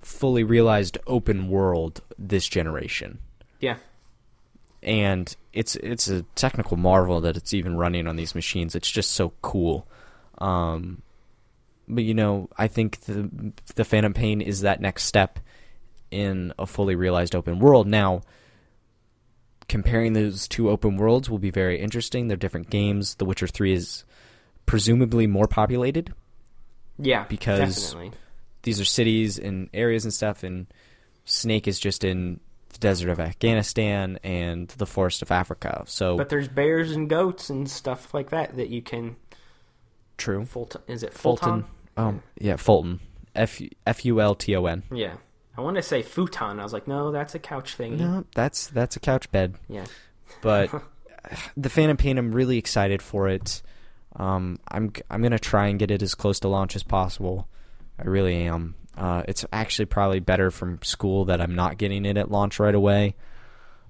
fully realized open world this generation. Yeah, and it's it's a technical marvel that it's even running on these machines. It's just so cool. Um, but you know, I think the the Phantom Pain is that next step in a fully realized open world. Now, comparing those two open worlds will be very interesting. They're different games. The Witcher Three is presumably more populated. yeah, Because- definitely. These are cities and areas and stuff, and Snake is just in the desert of Afghanistan and the forest of Africa. So But there's bears and goats and stuff like that that you can. true. Fulton, is it Fulton. Fulton? Oh, yeah, Fulton. F F U L T O N. Yeah, I wanted to say futon. I was like, no, that's a couch thingy. No, that's that's a couch bed. Yeah, But *laughs* the Phantom Pain, I'm really excited for it. Um, I'm I'm gonna try and get it as close to launch as possible. I really am. Uh, it's actually probably better from school that I'm not getting it at launch right away,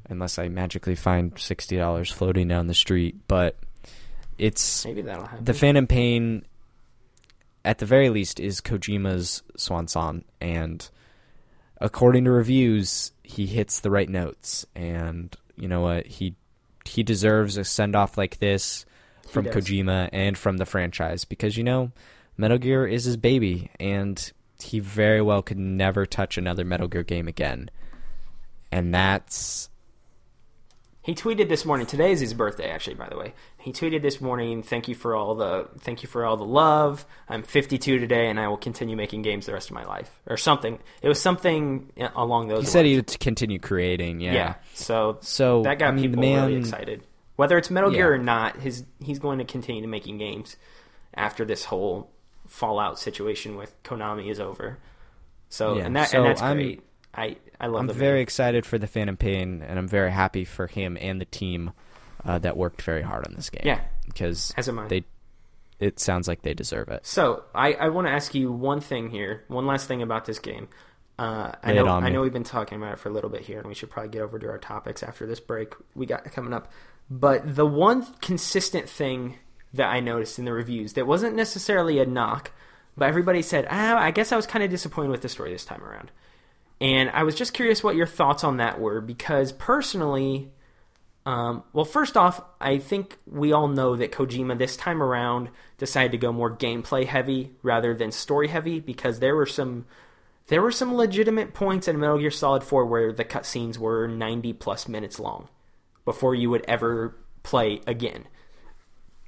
unless I magically find sixty dollars floating down the street. But it's maybe that'll happen. the Phantom Pain, at the very least, is Kojima's swan song, and according to reviews, he hits the right notes. And you know what? He he deserves a send off like this from. Kojima and from the franchise because you know Metal Gear is his baby, and he very well could never touch another Metal Gear game again. And that's He tweeted this morning. Today is his birthday, actually. By the way, he tweeted this morning. Thank you for all the thank you for all the love. I'm 52 today, and I will continue making games the rest of my life, or something. It was something uh, along those. Lines. He said he'd continue creating. Yeah. yeah. So So that got I mean, people man, really excited. Whether it's Metal Gear or not, his he's going to continue making games after this whole Fallout situation with Konami is over. So Yeah, and that so and that's I'm- great. I I love. I'm very movie. excited for the Phantom Pain, and I'm very happy for him and the team uh, that worked very hard on this game. Yeah. because As am I. they. It sounds like they deserve it. So I, I want to ask you one thing here, one last thing about this game. Uh, I know I know we've been talking about it for a little bit here, and we should probably get over to our topics after this break we got coming up. But the one consistent thing that I noticed in the reviews that wasn't necessarily a knock, but everybody said, ah, I guess I was kind of disappointed with the story this time around. And I was just curious what your thoughts on that were, because personally, um, well, first off, I think we all know that Kojima this time around decided to go more gameplay heavy rather than story heavy because there were some there were some legitimate points in Metal Gear Solid 4 where the cutscenes were 90 plus minutes long before you would ever play again.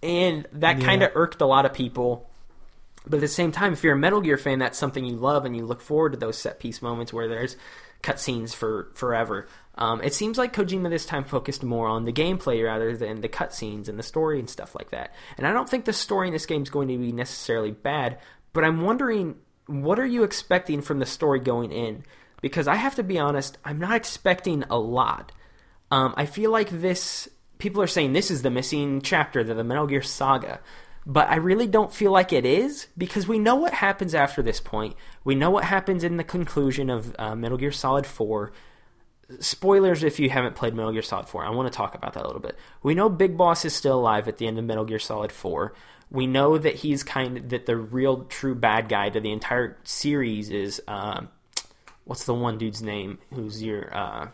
And that Yeah. kind of irked a lot of people. But at the same time, if you're a Metal Gear fan, that's something you love and you look forward to those set piece moments where there's cutscenes for forever. Um, it seems like Kojima this time focused more on the gameplay rather than the cutscenes and the story and stuff like that. And I don't think the story in this game is going to be necessarily bad, but I'm wondering what are you expecting from the story going in? Because I have to be honest, I'm not expecting a lot. Um, I feel like this. People are saying this is the missing chapter to the Metal Gear saga, but I really don't feel like it is because we know what happens after this point. We know what happens in the conclusion of uh, Metal Gear Solid 4. Spoilers if you haven't played Metal Gear Solid 4. I want to talk about that a little bit. We know Big Boss is still alive at the end of Metal Gear Solid 4. We know that he's kind of that the real true bad guy to the entire series is uh, what's the one dude's name who's your uh,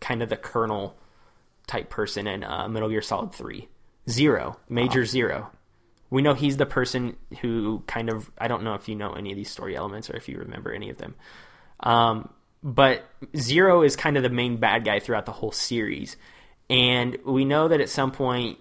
kind of the colonel type person in uh, Metal Gear Solid 3. Zero, Major Zero. We know he's the person who kind of I don't know if you know any of these story elements or if you remember any of them. Um, but Zero is kind of the main bad guy throughout the whole series. And we know that at some point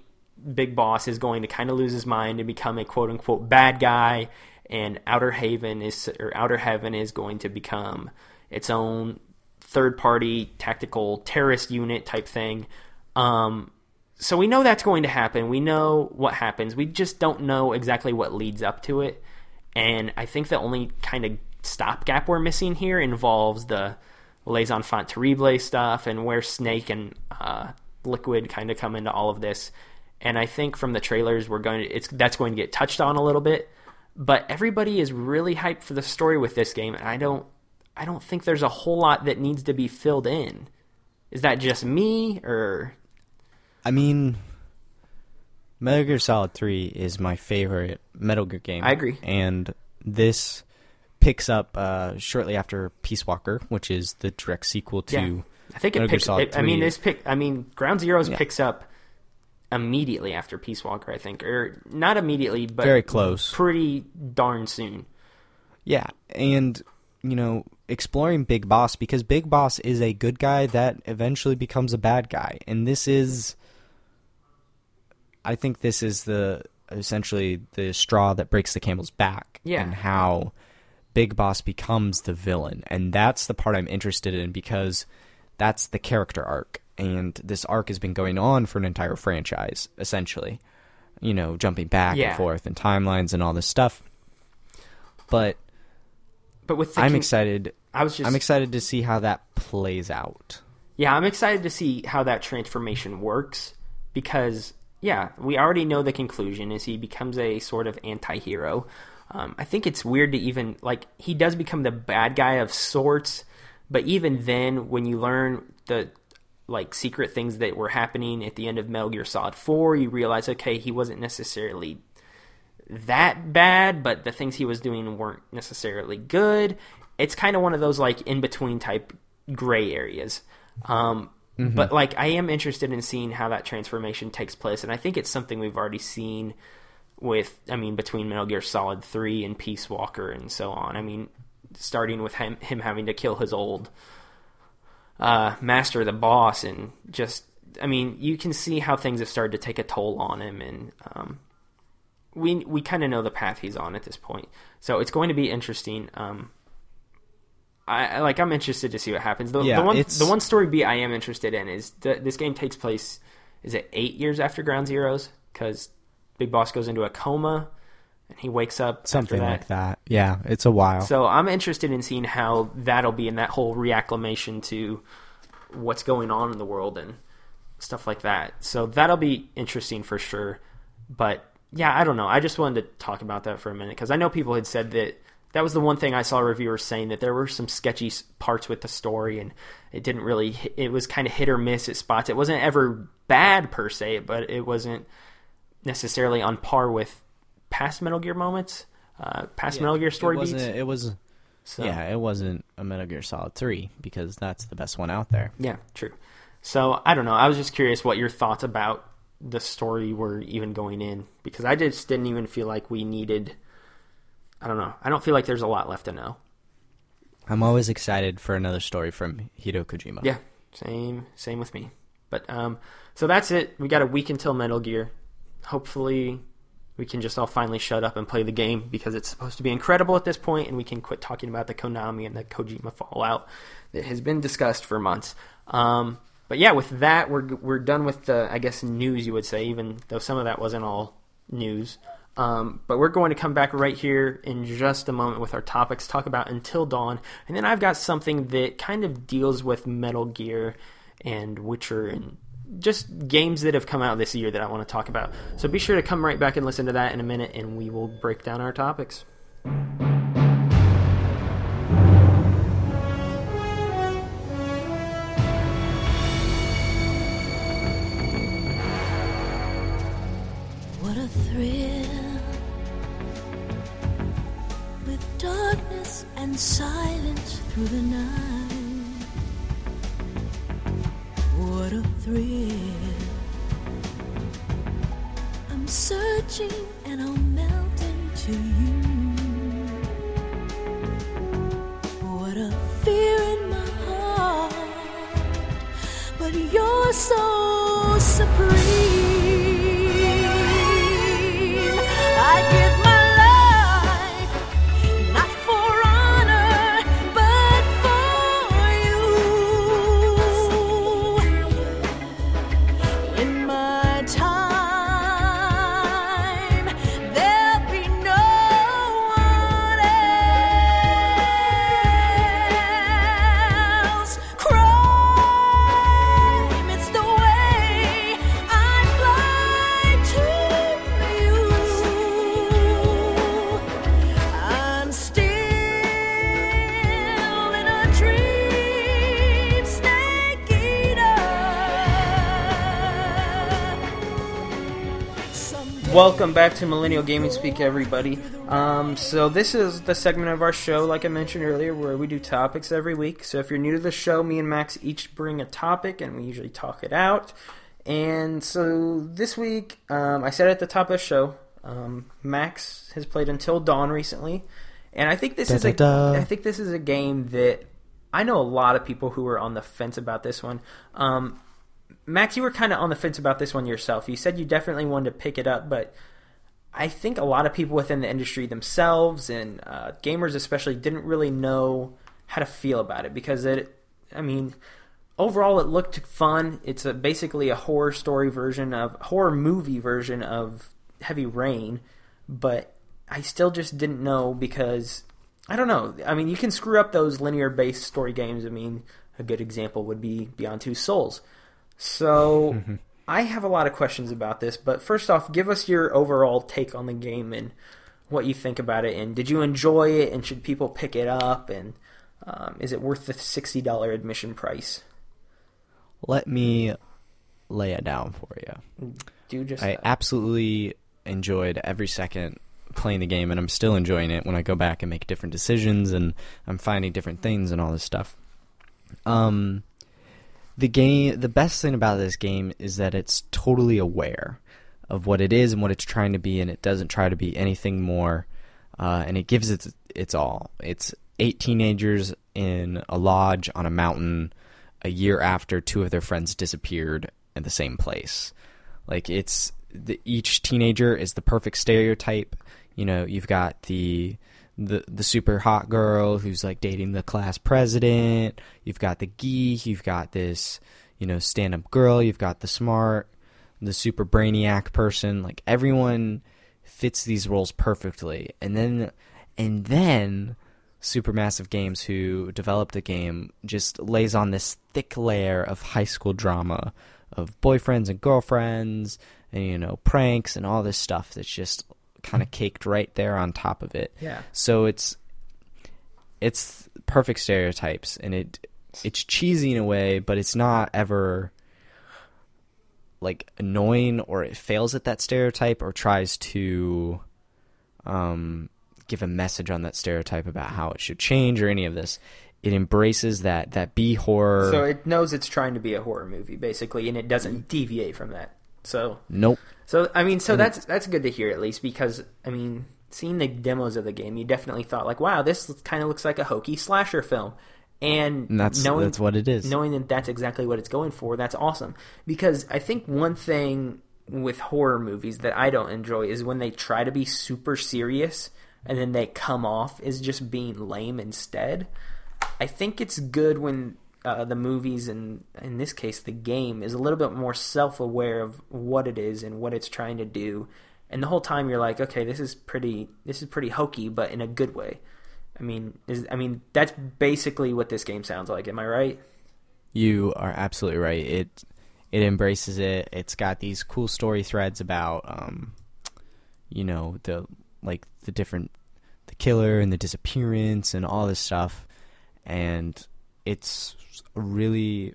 Big Boss is going to kind of lose his mind and become a quote unquote bad guy and Outer Haven is or Outer Heaven is going to become its own third party tactical terrorist unit type thing. Um, so we know that's going to happen. We know what happens. We just don't know exactly what leads up to it. And I think the only kind of stopgap we're missing here involves the Les Enfants Terribles stuff and where Snake and uh, Liquid kind of come into all of this. And I think from the trailers, we're going to it's that's going to get touched on a little bit. But everybody is really hyped for the story with this game, and I don't I don't think there's a whole lot that needs to be filled in. Is that just me or I mean, Metal Gear Solid 3 is my favorite Metal Gear game. I agree. And this picks up uh, shortly after Peace Walker, which is the direct sequel to. Yeah. I think it Metal picks. It, I mean, this pick. I mean, Ground Zeroes Yeah. picks up immediately after Peace Walker. I think, or not immediately, but Very close. pretty darn soon. Yeah, and you know, exploring Big Boss because Big Boss is a good guy that eventually becomes a bad guy, and this is, I think, this is the essentially the straw that breaks the camel's back, Yeah. and how Big Boss becomes the villain, and that's the part I'm interested in because that's the character arc, and this arc has been going on for an entire franchise, essentially. You know, jumping back Yeah. and forth and timelines and all this stuff. But But with the I'm excited. I was just. I'm excited to see how that plays out. Yeah, I'm excited to see how that transformation works because yeah, we already know the conclusion is he becomes a sort of anti-hero. Um, I think it's weird to even like he does become the bad guy of sorts, but even then, when you learn the like secret things that were happening at the end of Metal Gear Solid 4, you realize okay, he wasn't necessarily that bad, but the things he was doing weren't necessarily good. It's kind of one of those like in between type gray areas. Um, But like, I am interested in seeing how that transformation takes place, and I think it's something we've already seen with, I mean, between Metal Gear Solid Three and Peace Walker and so on. I mean, starting with him him having to kill his old uh, master, the boss, and just, I mean, you can see how things have started to take a toll on him, and um, we we kind of know the path he's on at this point. So it's going to be interesting. Um, I like. I'm interested to see what happens. The, Yeah, the one it's- the one story beat I am interested in is th- this game takes place. Is it eight years after Ground Zeroes? Because Big Boss goes into a coma, and he wakes up Something that. like that. Yeah, it's a while. So I'm interested in seeing how that'll be in that whole reacclimation to what's going on in the world and stuff like that. So that'll be interesting for sure. But yeah, I don't know. I just wanted to talk about that for a minute because I know people had said that that was the one thing I saw reviewers saying that there were some sketchy parts with the story and it didn't really. It was kind of hit or miss at spots. It wasn't ever bad per se, but it wasn't necessarily on par with past Metal Gear moments, uh, past Metal Gear story it beats. It was So, yeah, it wasn't a Metal Gear Solid Three because that's the best one out there. Yeah, true. So I don't know. I was just curious what your thoughts about the story were even going in because I just didn't even feel like we needed. I don't know. I don't feel like there's a lot left to know. I'm always excited for another story from Hideo Kojima. Yeah, same same with me. But um, so that's it. We got a week until Metal Gear. Hopefully, we can just all finally shut up and play the game because it's supposed to be incredible at this point, and we can quit talking about the Konami and the Kojima fallout that has been discussed for months. Um, but yeah, with that, we're we're done with the I guess news you would say, even though some of that wasn't all news. Um, but we're going to come back right here in just a moment with our topics, talk about Until Dawn, and then I've got something that kind of deals with Metal Gear and Witcher and just games that have come out this year that I want to talk about. So be sure to come right back and listen to that in a minute, and we will break down our topics. Silence through the night. What a thrill. I'm searching and I'll melt into you. What a fear in my heart but you're so Welcome back to Millennial Gaming Speak, everybody. Um, so this is the segment of our show, like I mentioned earlier, where we do topics every week. So if you're new to the show, me and Max each bring a topic, and we usually talk it out. And so this week, um, I said at the top of the show, um, Max has played Until Dawn recently, and I think this is a Da-da-da. I think this is a game that I know a lot of people who are on the fence about this one. Um, Max, you were kind of on the fence about this one yourself. You said you definitely wanted to pick it up, but I think a lot of people within the industry themselves and uh, gamers especially didn't really know how to feel about it because it. I mean, overall, it looked fun. It's a, basically a horror story version of horror movie version of Heavy Rain, but I still just didn't know because I don't know. I mean, you can screw up those linear based story games. I mean, a good example would be Beyond Two Souls. So I have a lot of questions about this, but first off, give us your overall take on the game and what you think about it. And did you enjoy it? And should people pick it up? And um, is it worth the sixty dollar admission price? Let me lay it down for you. Do just I that. absolutely enjoyed every second playing the game, and I'm still enjoying it when I go back and make different decisions, and I'm finding different things and all this stuff. Um, the game, the best thing about this game is that it's totally aware of what it is and what it's trying to be, and it doesn't try to be anything more, uh, and it gives it its all. It's eight teenagers in a lodge on a mountain a year after two of their friends disappeared in the same place. Like it's the, each teenager is the perfect stereotype. You know, you've got the the the super hot girl who's like dating the class president. You've got the geek. You've got this you know stand up girl. You've got the smart, the super brainiac person. Like everyone fits these roles perfectly. And then and then Supermassive Games who developed the game just lays on this thick layer of high school drama of boyfriends and girlfriends and you know pranks and all this stuff that's just kind of caked right there on top of it. Yeah. So it's it's perfect stereotypes and it it's cheesy in a way, but it's not ever like annoying or it fails at that stereotype or tries to um give a message on that stereotype about how it should change or any of this. It embraces that that B horror. So it knows it's trying to be a horror movie, basically, and it doesn't deviate from that. So, nope. So I mean, so And that's that's good to hear at least because I mean, seeing the demos of the game, you definitely thought like, wow, this kind of looks like a hokey slasher film, and, And that's knowing that's what it is. knowing that that's exactly what it's going for, that's awesome. Because I think one thing with horror movies that I don't enjoy is when they try to be super serious and then they come off as just being lame instead. I think it's good when uh, the movies and in this case the game is a little bit more self-aware of what it is and what it's trying to do. And the whole time you're like okay this is pretty this is pretty hokey but in a good way. I mean is i mean that's basically what this game sounds like. Am i right? You are absolutely right. It it embraces it. It's got these cool story threads about um you know, the like the different the killer and the disappearance and all this stuff. And it's really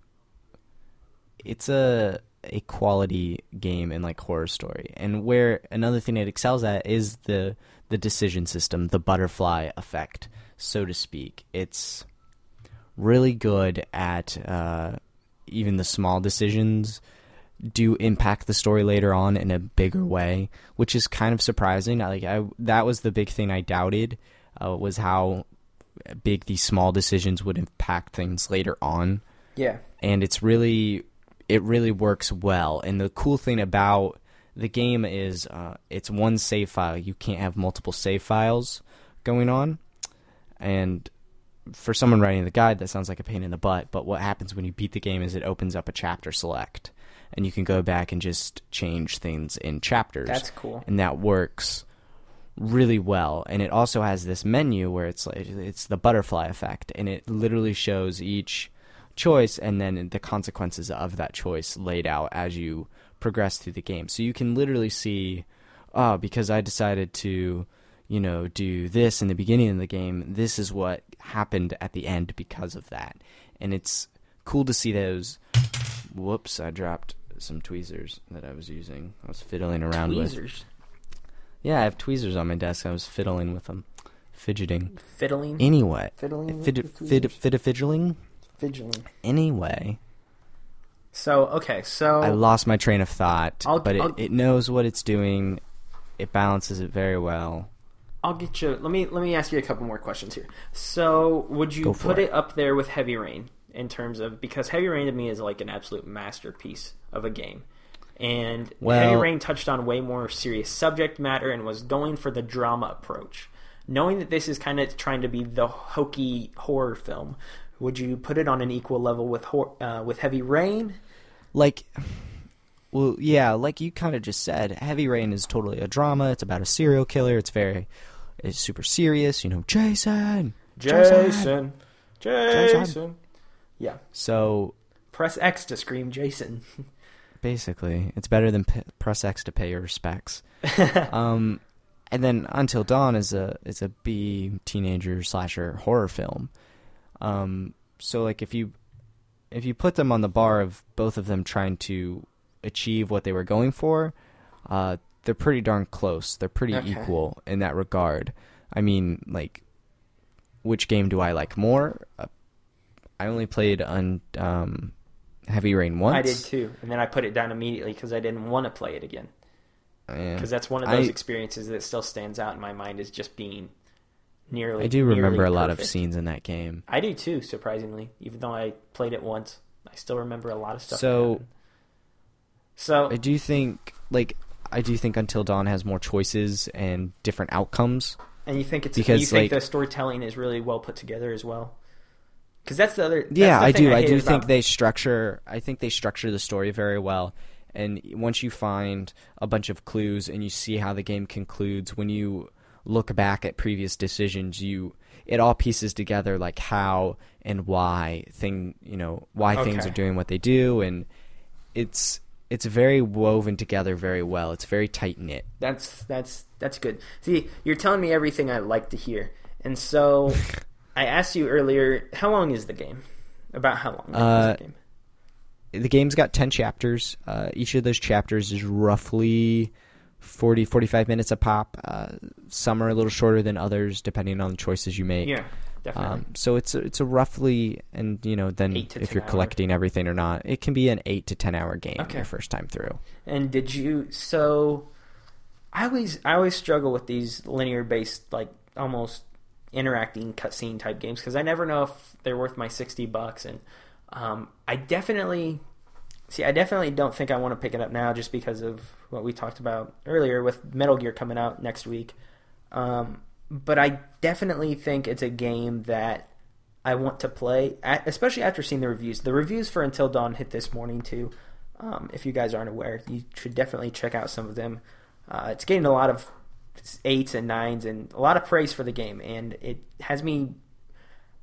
it's a a quality game in like horror story. And where another thing it excels at is the the decision system, the butterfly effect, so to speak. It's really good at uh, even the small decisions do impact the story later on in a bigger way, which is kind of surprising. Like I, that was the big thing I doubted uh, was how big these small decisions would impact things later on yeah and it's really it really works well. And the cool thing about the game is uh, it's one save file. You can't have multiple save files going on. And for someone writing the guide, that sounds like a pain in the butt. But what happens when you beat the game is it opens up a chapter select, and you can go back and just change things in chapters. That's cool. and that works really well. And it also has this menu where it's like it's the butterfly effect, and it literally shows each choice and then the consequences of that choice laid out as you progress through the game. So you can literally see, oh, because I decided to, you know, do this in the beginning of the game, this is what happened at the end because of that. And it's cool to see those. Whoops, I dropped some tweezers that I was using. I was fiddling around with. Yeah, I have tweezers on my desk. I was fiddling with them, fidgeting. fiddling Anyway, Fiddling fid, fid, fid, fidgeling. Anyway, so okay so I lost my train of thought, I'll- but it, I'll- it knows what it's doing. It balances it very well. I'll get you. Let me let me ask you a couple more questions here. So, would you put it. it. up there with Heavy Rain in terms of because Heavy Rain to me is like an absolute masterpiece of a game, and Heavy Rain touched on way more serious subject matter and was going for the drama approach. Knowing that this is kind of trying to be the hokey horror film, would you put it on an equal level with hor- uh, with Heavy Rain? Like, well, yeah, like you kind of just said, Heavy Rain is totally a drama. It's about a serial killer. It's very, it's super serious. You know, Jason. Jason. Jason. Jason. Yeah. So Press X to scream Jason. *laughs* basically, it's better than p- press X to pay your respects. *laughs* um, and then Until Dawn is a is a B teenager slasher horror film. Um, so like if you if you put them on the bar of both of them trying to achieve what they were going for, uh, they're pretty darn close. They're pretty Okay. equal in that regard. I mean, like, which game do I like more? Uh, I only played on um, Heavy Rain once. I did too, and then I put it down immediately because I didn't want to play it again. Oh, yeah. Because that's one of those I- experiences that still stands out in my mind as just being nearly. I do remember a lot of scenes in that game. I do too, surprisingly. Even though I played it once, I still remember a lot of stuff. So- so I do think, like, I do think Until Dawn has more choices and different outcomes. and you think it's because, you think like- the storytelling is really well put together as well. Because that's the other. yeah, the I do. I hate do about- think they structure. I think they structure the story very well, And once you find a bunch of clues and you see how the game concludes, when you look back at previous decisions, you it all pieces together like how and why thing you know why things are doing what they do, and it's it's very woven together very well. It's very tight knit. That's that's that's good. See, you're telling me everything I like to hear, and so *laughs* I asked you earlier, how long is the game? About how long Uh, is the game? the game's got 10 chapters. Uh, each of those chapters is roughly 40, 45 minutes a pop. Uh, some are a little shorter than others, depending on the choices you make. Yeah, definitely. Um, so it's a, it's a roughly, and you know, then if you're hour. collecting everything or not, it can be an eight to ten hour game Okay. your first time through. And did you? So, I always I always struggle with these linear based like almost interacting cutscene type games because I never know if they're worth my sixty bucks. And um, I definitely see. I definitely don't think I want to pick it up now just because of what we talked about earlier with Metal Gear coming out next week. Um, but I definitely think it's a game that I want to play, especially after seeing the reviews. The reviews for Until Dawn hit this morning too. Um, if you guys aren't aware, you should definitely check out some of them. Uh, it's getting a lot of eights and nines and a lot of praise for the game, and it has me.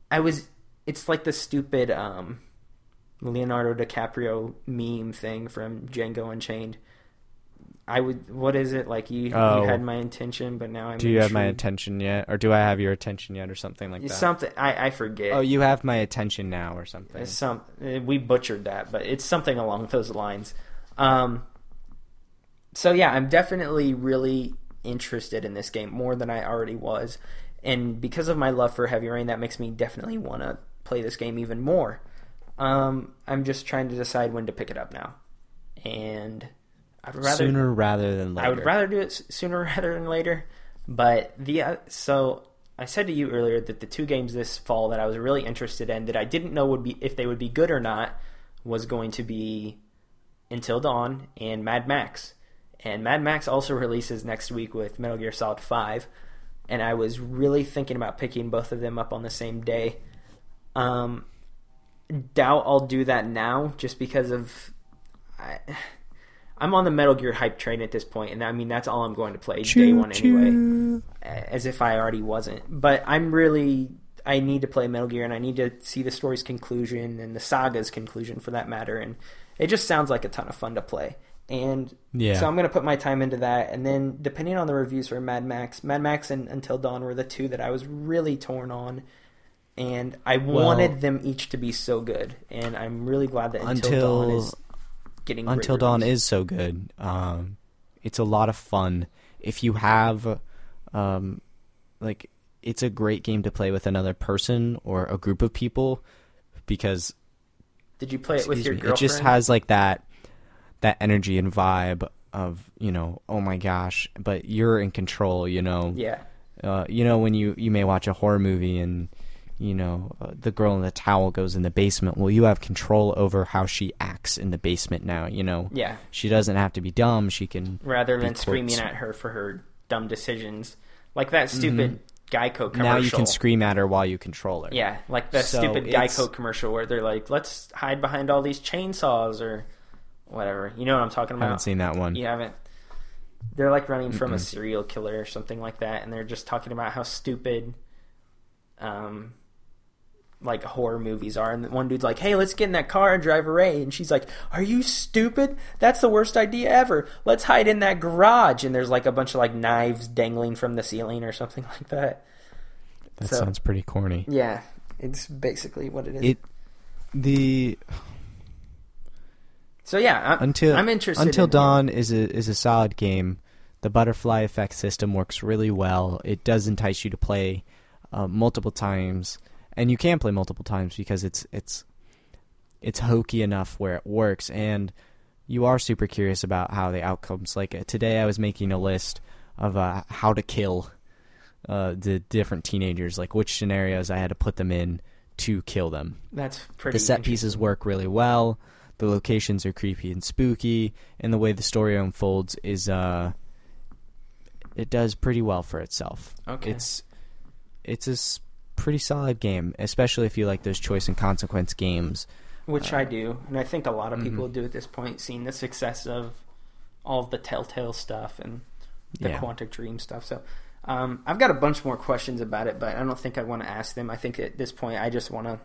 I was. It's like the stupid um, Leonardo DiCaprio meme thing from Django Unchained. I would. What is it like? You, Oh. you had my intention, but now I'm. Do you have my attention yet, or do I have your attention yet, or something like that? Something I, I forget. oh, you have my attention now, or something. It's some uh, we butchered that, but it's something along those lines. Um, so yeah, I'm definitely really interested in this game more than I already was, and because of my love for Heavy Rain, that makes me definitely want to play this game even more. Um, I'm just trying to decide when to pick it up now, and I'd rather Sooner rather than later. I would rather do it sooner *laughs* rather than later. But the uh, so I said to you earlier that the two games this fall that I was really interested in that I didn't know would be if they would be good or not was going to be Until Dawn and Mad Max. And Mad Max also releases next week with Metal Gear Solid 5. And I was really thinking about picking both of them up on the same day. Um, doubt I'll do that now just because of. I, I'm on the Metal Gear hype train at this point, and I mean that's all I'm going to play day one anyway, as if I already wasn't. But I'm really I need to play Metal Gear, and I need to see the story's conclusion and the saga's conclusion for that matter, and it just sounds like a ton of fun to play. And Yeah. so I'm going to put my time into that, and then depending on the reviews for Mad Max, Mad Max and Until Dawn were the two that I was really torn on. And I Well- wanted them each to be so good, and I'm really glad that Until, Until- Dawn is getting Until Dawn reviews. is so good. Um, it's a lot of fun. If you have, um, like, it's a great game to play with another person or a group of people because Did you play it with your me, it just has like that that energy and vibe of you know oh my gosh, but you're in control. You know, yeah, uh, you know when you you may watch a horror movie and you know uh, the girl in the towel goes in the basement well you have control over how she acts in the basement now you know yeah. she doesn't have to be dumb she can Rather than screaming at her for her dumb decisions, like that stupid Geico commercial. Mm-hmm. now you can scream at her while you control her Yeah, like the So stupid it's- Geico commercial where they're like, "Let's hide behind all these chainsaws" or whatever. You know what I'm talking about? I haven't seen that one You haven't. They're like running from a serial killer or something like that, and they're just talking about how stupid, um, like horror movies are. And one dude's like, "Hey, let's get in that car and drive away," and she's like, "Are you stupid? That's the worst idea ever. Let's hide in that garage." And there's like a bunch of like knives dangling from the ceiling or something *laughs* like that. that so- sounds pretty corny Yeah, it's basically what it is. it the so yeah, I'm, until I'm interested. Until in Dawn is a is a solid game. The butterfly effect system works really well. It does entice you to play uh, multiple times, and you can play multiple times because it's it's it's hokey enough where it works, and you are super curious about how the outcomes. Like uh, today, I was making a list of uh, how to kill uh, the different teenagers, like which scenarios I had to put them in to kill them That's pretty. the set pieces work really well. The locations are creepy and spooky, and the way the story unfolds is uh, it does pretty well for itself. Okay. It's it's a s- pretty solid game, especially if you like those choice and consequence games. which Uh, I do, and I think a lot of people mhm. do at this point, seeing the success of all of the Telltale stuff and the Yeah. Quantic Dream stuff. So um, I've got a bunch more questions about it, but I don't think I want to ask them. I think at this point, I just want to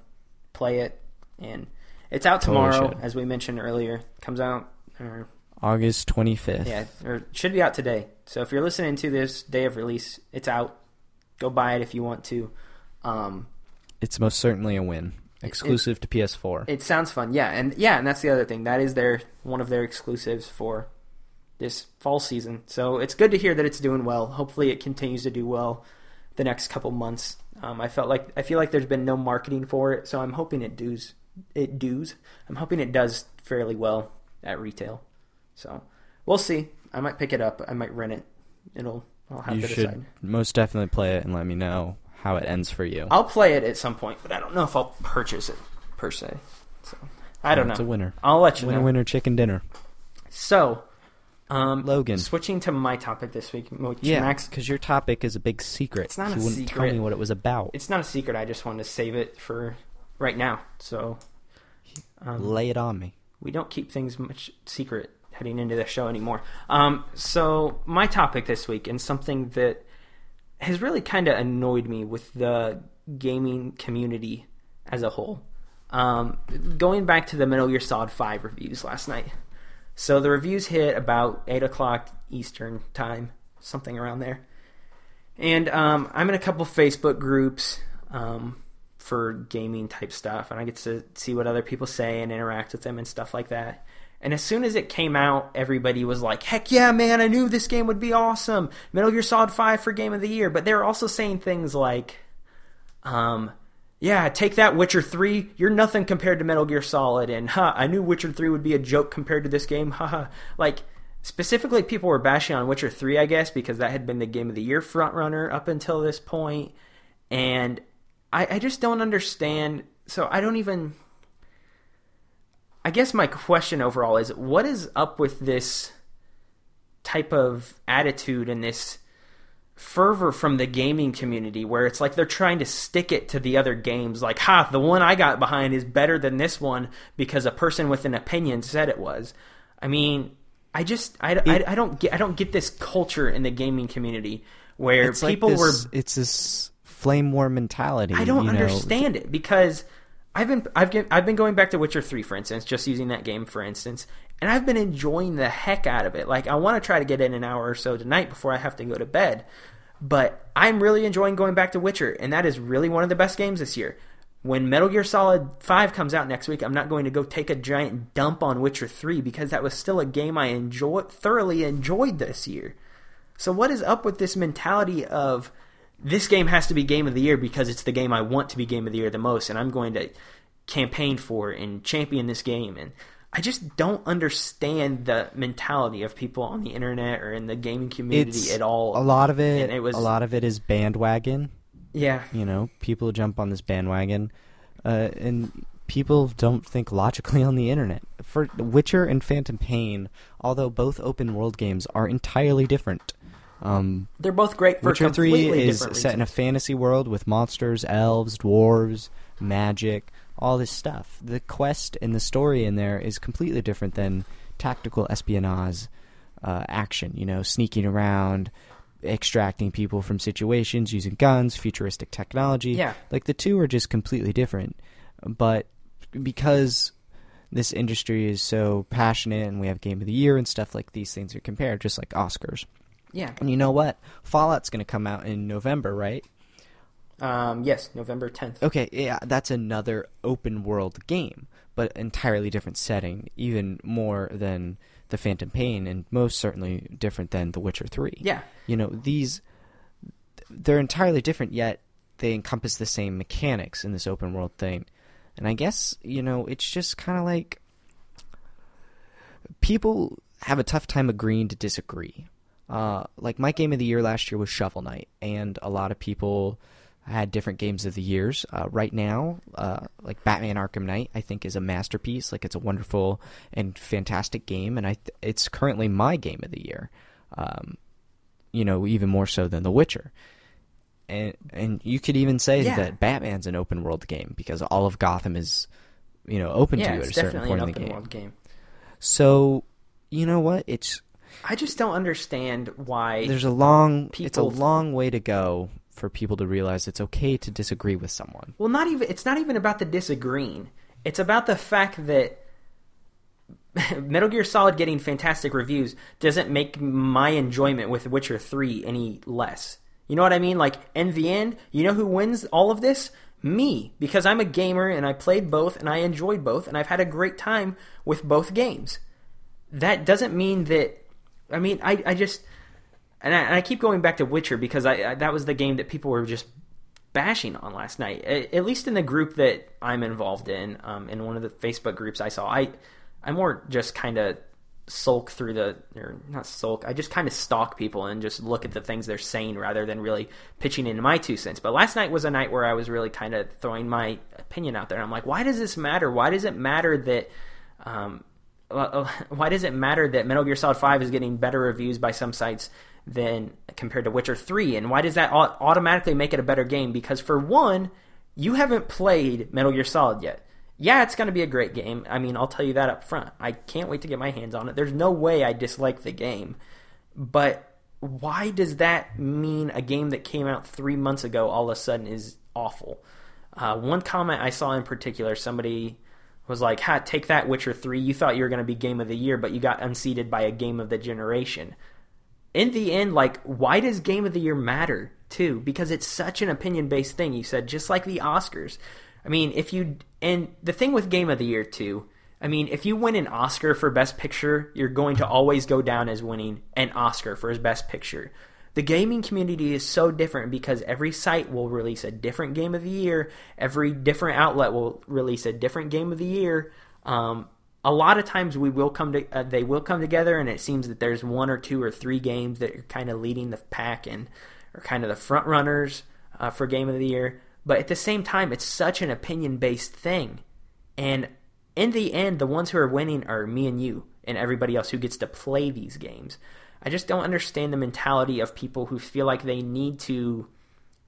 play it, and it's out tomorrow, should. as we mentioned earlier. Comes out, or August 25th. yeah, or should be out today. So if you're listening to this day of release, it's out. Go buy it if you want to. Um, It's most certainly a win. Exclusive to PS4. It sounds fun, yeah, and yeah, and that's the other thing. That is their one of their exclusives for this fall season. So it's good to hear that it's doing well. Hopefully, it continues to do well the next couple months. Um, I felt like I feel like there's been no marketing for it, so I'm hoping it does. It does. I'm hoping it does fairly well at retail. So we'll see. I might pick it up. I might rent it. It'll. I'll have you to should decide. most definitely play it and let me know how it ends for you. I'll play it at some point, but I don't know if I'll purchase it per se. So I don't know. It's a winner. I'll let you Winner, know. winner, chicken dinner. So, um, Logan. switching to my topic this week, Yeah, Max, because your topic is a big secret. It's not you a wouldn't tell me what it was about. it's not a secret. I just wanted to save it for right now. So, um, Lay it on me. we don't keep things much secret heading into the show anymore. Um, so my topic this week, and something that has really kind of annoyed me with the gaming community as a whole. Um, going back to the Metal Gear Solid Five reviews last night. So the reviews hit about eight o'clock Eastern time, something around there. And um, I'm in a couple Facebook groups um, for gaming type stuff, and I get to see what other people say and interact with them and stuff like that. And as soon as it came out, everybody was like, "Heck yeah, man! I knew this game would be awesome. Metal Gear Solid Five for Game of the Year." But they were also saying things like, um, yeah, take that Witcher 3. You're nothing compared to Metal Gear Solid. And, ha, I knew Witcher 3 would be a joke compared to this game. *laughs* Haha. like, specifically, people were bashing on Witcher 3, I guess, because that had been the Game of the Year frontrunner up until this point. And I, I just don't understand. So I don't even. I guess my question overall is what is up with this type of attitude and this fervor from the gaming community where it's like they're trying to stick it to the other games like ha the one i got behind is better than this one because a person with an opinion said it was i mean i just i, I, I don't get i don't get this culture in the gaming community where It's like people were It's this flame war mentality. I don't you know. understand it because I've been I've get, I've been going back to Witcher 3 for instance, just using that game for instance, and I've been enjoying the heck out of it. Like I want to try to get in an hour or so tonight before I have to go to bed. But I'm really enjoying going back to Witcher, and that is really one of the best games this year. When Metal Gear Solid 5 comes out next week, I'm not going to go take a giant dump on Witcher 3 because that was still a game I enjoy thoroughly enjoyed this year. So what is up with this mentality of this game has to be game of the year because it's the game I want to be game of the year the most, and I'm going to campaign for and champion this game. And I just don't understand the mentality of people on the internet or in the gaming community It's at all. A lot of it. And it was- a lot of it is bandwagon. yeah, You know, people jump on this bandwagon, uh, and people don't think logically on the internet. For Witcher and Phantom Pain, although both open world games are entirely different. Um, they're both great for Witcher Three is set in a fantasy world with monsters, elves, dwarves, magic, all this stuff. The quest and the story in there is completely different than tactical espionage uh, action. You know, sneaking around, extracting people from situations using guns, futuristic technology. Yeah. like the two are just completely different. But because this industry is so passionate and we have game of the year and stuff like these things are compared just like Oscars. Yeah. And you know what? Fallout's going to come out in November, right? Um, yes, November 10th. Okay, yeah, that's another open world game, but entirely different setting, even more than the Phantom Pain, and most certainly different than The Witcher 3. Yeah. You know, these, they're entirely different, yet they encompass the same mechanics in this open world thing. And I guess, you know, it's just kind of like people have a tough time agreeing to disagree. Uh, like my game of the year last year was Shovel Knight, and a lot of people had different games of the years. Uh, right now, uh, like Batman Arkham Knight, I think is a masterpiece. Like it's a wonderful and fantastic game, and I th- it's currently my game of the year. Um, you know, even more so than The Witcher. And and you could even say Yeah. that Batman's an open world game because all of Gotham is you know open yeah, to you at a certain point in the game. world game. So you know what? It's I just don't understand why. there's a long it's a long way to go for people to realize it's okay to disagree with someone. Well, not even. It's not even about the disagreeing. It's about the fact that *laughs* Metal Gear Solid getting fantastic reviews doesn't make my enjoyment with Witcher Three any less. You know what I mean? Like in the end, you know who wins all of this? Me, because I'm a gamer and I played both and I enjoyed both and I've had a great time with both games. That doesn't mean that. I mean, I, I just and I, and I keep going back to Witcher because I, I that was the game that people were just bashing on last night. A- At least in the group that I'm involved in, um, in one of the Facebook groups I saw, I I more just kind of sulk through the or not sulk. I just kind of stalk people and just look at the things they're saying rather than really pitching in my two cents. But last night was a night where I was really kind of throwing my opinion out there. I'm like, why does this matter? Why does it matter that? Um, *laughs* why does it matter that Metal Gear Solid 5 is getting better reviews by some sites than compared to Witcher 3? And why does that automatically make it a better game? Because for one, you haven't played Metal Gear Solid yet. Yeah, it's going to be a great game. I mean, I'll tell you that up front. I can't wait to get my hands on it. There's no way I dislike the game. But why does that mean a game that came out three months ago all of a sudden is awful? Uh, one comment I saw in particular, somebody was like, "Ha, take that, Witcher Three. You thought you were going to be Game of the Year, but you got unseated by a Game of the Generation." In the end, like, why does Game of the Year matter too? Because it's such an opinion-based thing. You said just like the Oscars. I mean, if you and the thing with Game of the Year too. I mean, if you win an Oscar for Best Picture, you're going to always go down as winning an Oscar for his Best Picture. The gaming community is so different because every site will release a different game of the year. Every different outlet will release a different game of the year. Um, a lot of times we will come to uh, they will come together, and it seems that there's one or two or three games that are kind of leading the pack and are kind of the front runners uh, for game of the year. But at the same time, it's such an opinion based thing, and in the end, the ones who are winning are me and you and everybody else who gets to play these games. I just don't understand the mentality of people who feel like they need to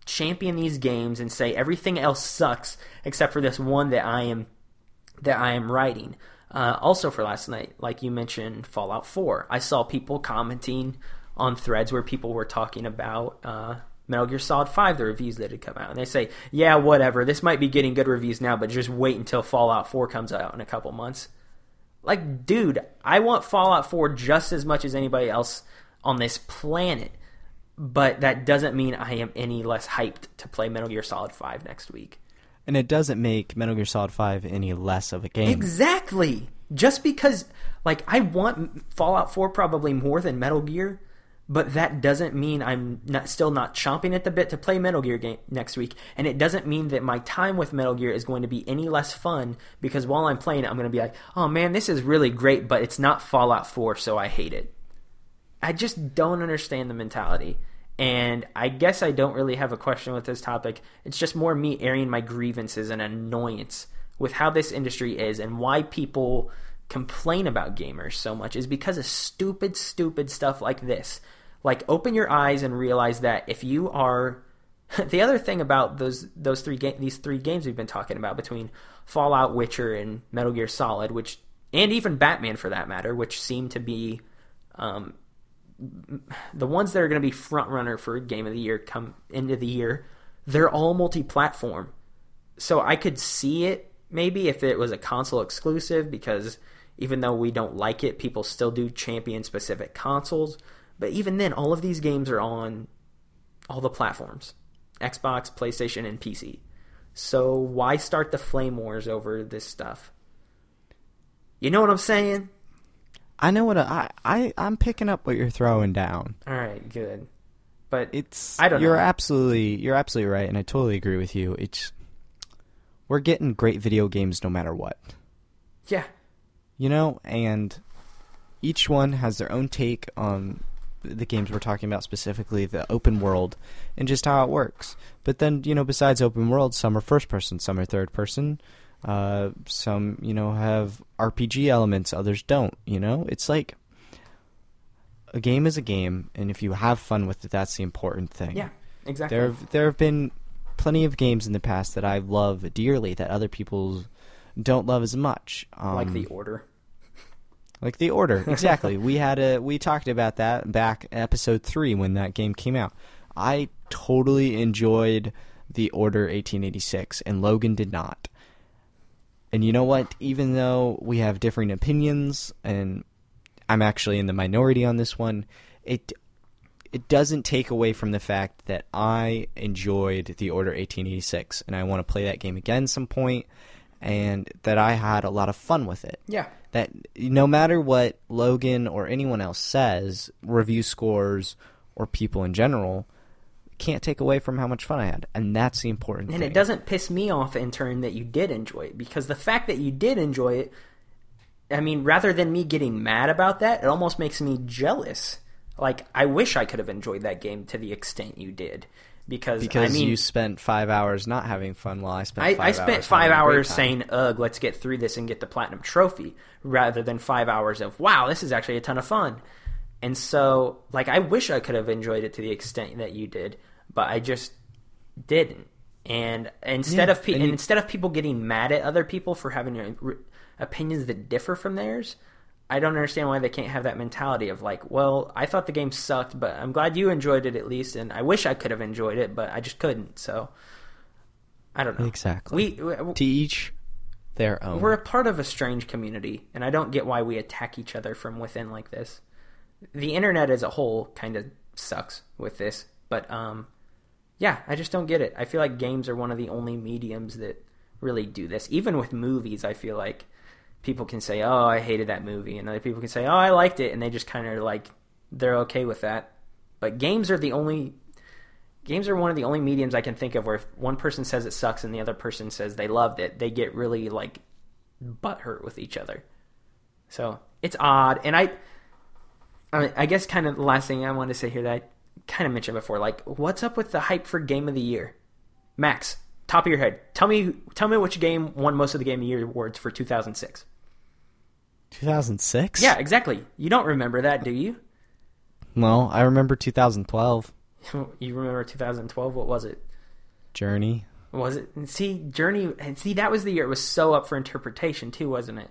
champion these games and say everything else sucks except for this one that I am that I am writing. Uh, also for last night, like you mentioned, Fallout 4. I saw people commenting on threads where people were talking about uh, Metal Gear Solid 5, the reviews that had come out. And they say, yeah, whatever, this might be getting good reviews now, but just wait until Fallout 4 comes out in a couple months. Like, dude, I want Fallout 4 just as much as anybody else on this planet. But that doesn't mean I am any less hyped to play Metal Gear Solid 5 next week. And it doesn't make Metal Gear Solid 5 any less of a game. Exactly. Just because, like, I want Fallout 4 probably more than Metal Gear, but that doesn't mean I'm not still not chomping at the bit to play Metal Gear game next week. And it doesn't mean that my time with Metal Gear is going to be any less fun because while I'm playing it, I'm going to be like, oh man, this is really great, but it's not Fallout 4, so I hate it. I just don't understand the mentality. And I guess I don't really have a question with this topic. It's just more me airing my grievances and annoyance with how this industry is and why people complain about gamers so much is because of stupid, stupid stuff like this. Like, open your eyes and realize that if you are. *laughs* the other thing about those those three ga- these three games we've been talking about between Fallout, Witcher, and Metal Gear Solid, which and even Batman for that matter, which seem to be um, the ones that are going to be front runner for game of the year come into the year, they're all multi-platform. So I could see it maybe if it was a console exclusive because even though we don't like it, people still do champion specific consoles. But even then, all of these games are on all the platforms: Xbox, PlayStation, and PC. So why start the flame wars over this stuff? You know what I'm saying? I know what I, I I'm picking up what you're throwing down. All right, good. But It's I don't you're know. absolutely you're absolutely right, and I totally agree with you. It's we're getting great video games no matter what, yeah, you know, and each one has their own take on the games we're talking about specifically, the open world, and just how it works. But then you know, besides open world, some are first person, some are third person. Uh, some you know have RPG elements, others don't. You know, it's like a game is a game, and if you have fun with it, that's the important thing. yeah, exactly. There have, there have been plenty of games in the past that I love dearly that other people don't love as much. Um, like the order. Like the order. *laughs* Exactly. We had a we talked about that back episode 3 when that game came out. I totally enjoyed the order 1886 and logan did not. And you know what? Even though we have differing opinions and i'm actually in the minority on this one it it doesn't take away from the fact that i enjoyed the order 1886 and i want to play that game again some point and that i had a lot of fun with it Yeah. that no matter what Logan or anyone else says, review scores or people in general can't take away from how much fun I had, and that's the important And thing. it doesn't piss me off in turn that you did enjoy it because the fact that you did enjoy it, I mean, rather than me getting mad about that, it almost makes me jealous. Like I wish I could have enjoyed that game to the extent you did, because because I mean, you spent five hours not having fun while I spent. I, Five I spent hours five having a great hours saying, "Ugh, let's get through this and get the platinum trophy," rather than five hours of, "Wow, this is actually a ton of fun." And so, like, I wish I could have enjoyed it to the extent that you did, but I just didn't. And instead Yeah, of pe- and and instead of people getting mad at other people for having uh, r- opinions that differ from theirs, I don't understand why they can't have that mentality of like, well, I thought the game sucked, but I'm glad you enjoyed it at least, and I wish I could have enjoyed it, but I just couldn't. So I don't know. Exactly. We, we to each their own. we're a part of a strange community, and I don't get why we attack each other from within like this. The internet as a whole kind of sucks with this, but um, yeah, I just don't get it. I feel like games are one of the only mediums that really do this. Even with movies, I feel like people can say, "Oh, I hated that movie," and other people can say, "Oh, I liked it," and they just kind of like they're okay with that. But games are the only games are one of the only mediums I can think of where if one person says it sucks and the other person says they loved it, they get really like butthurt with each other. So it's odd, and I, I, I guess kind of the last thing I wanted to say here that I kind of mentioned before, like what's up with the hype for Game of the Year? Max, top of your head, tell me, tell me which game won most of the Game of the Year awards for 2006. 2006. Yeah, exactly. You don't remember that, do you? No, I remember 2012 *laughs* You remember 2012? What was it? Journey. Was it? See, Journey, and see that was the year it was so up for interpretation too, wasn't it?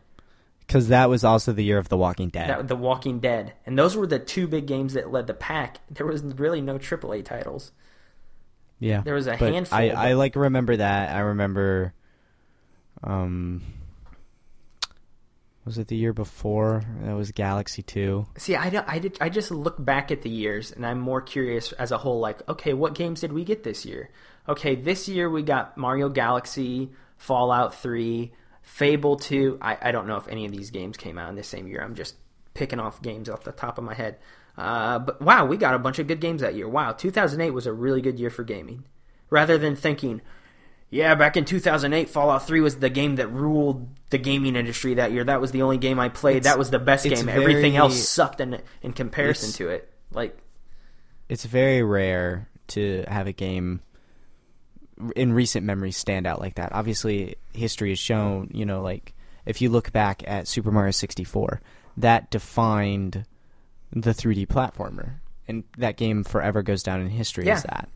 Because that was also the year of The Walking Dead. That, the Walking Dead, and those were the two big games that led the pack. There was really no AAA titles. Yeah, there was a but handful, I, but- I like remember that. I remember. Um, was it the year before? That was Galaxy Two. See, I don't, I did, I just look back at the years, and I'm more curious as a whole. Like, okay, what games did we get this year? Okay, this year we got Mario Galaxy, Fallout Three, Fable Two. I, I don't know if any of these games came out in the same year. I'm just picking off games off the top of my head. Uh, but wow, we got a bunch of good games that year. Wow, 2008 was a really good year for gaming. Rather than thinking, yeah, back in 2008, Fallout 3 was the game that ruled the gaming industry that year. That was the only game I played. It's- that was the best game. Everything else sucked in in comparison to it. Like, It's very rare to have a game in recent memory stand out like that. Obviously, history has shown, you know, like if you look back at Super Mario 64, that defined the 3D platformer, and that game forever goes down in history as that.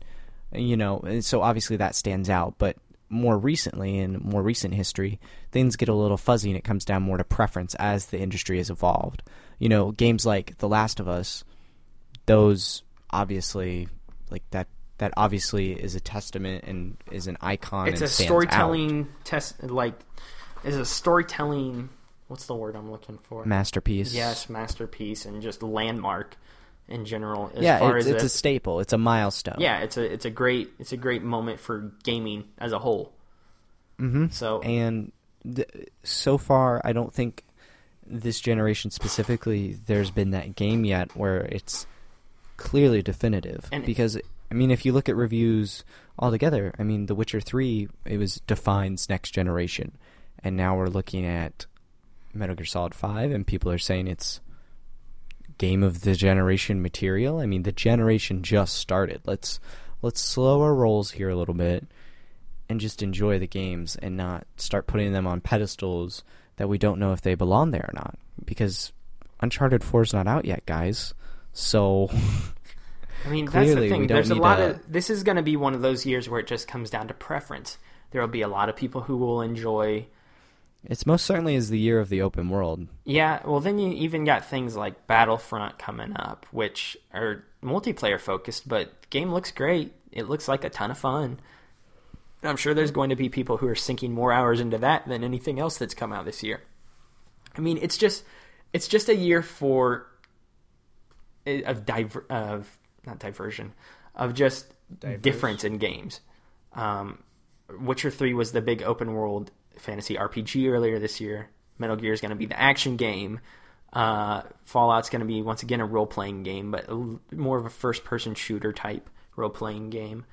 You know, and so obviously that stands out, but more recently in more recent history, things get a little fuzzy and it comes down more to preference as the industry has evolved. You know, games like The Last of Us, those obviously like that that obviously is a testament and is an icon it's a storytelling test. Like, is a storytelling. What's the word I'm looking for? masterpiece Yes, masterpiece and just landmark in general. As yeah far it's, as it's a, a staple it's a milestone yeah, it's a it's a great it's a great moment for gaming as a whole. mm-hmm. So and th- so far i don't think this generation specifically there's been that game yet where it's clearly definitive And- because i mean if you look at reviews altogether i mean the witcher 3 it was defines next generation and now we're looking at metal gear solid 5 and people are saying it's game of the generation material i mean the generation just started let's let's slow our rolls here a little bit and just enjoy the games and not start putting them on pedestals that we don't know if they belong there or not because Uncharted 4 is not out yet, guys. So I mean, that's the Clearly, thing. There's a lot a- of. This is going to be one of those years where it just comes down to preference. There will be a lot of people who will enjoy It's most certainly is the year of the open world. Yeah, well, then you even got things like Battlefront coming up, which are multiplayer focused, but the game looks great. It looks like a ton of fun. And I'm sure there's going to be people who are sinking more hours into that than anything else that's come out this year. I mean, it's just it's just a year for eh, of diver of not diversion of just difference in games. Um, Witcher Three was the big open world fantasy RPG earlier this year. Metal Gear is going to be the action game. Uh, Fallout's going to be once again a role playing game, but a more of a first person shooter type role playing game.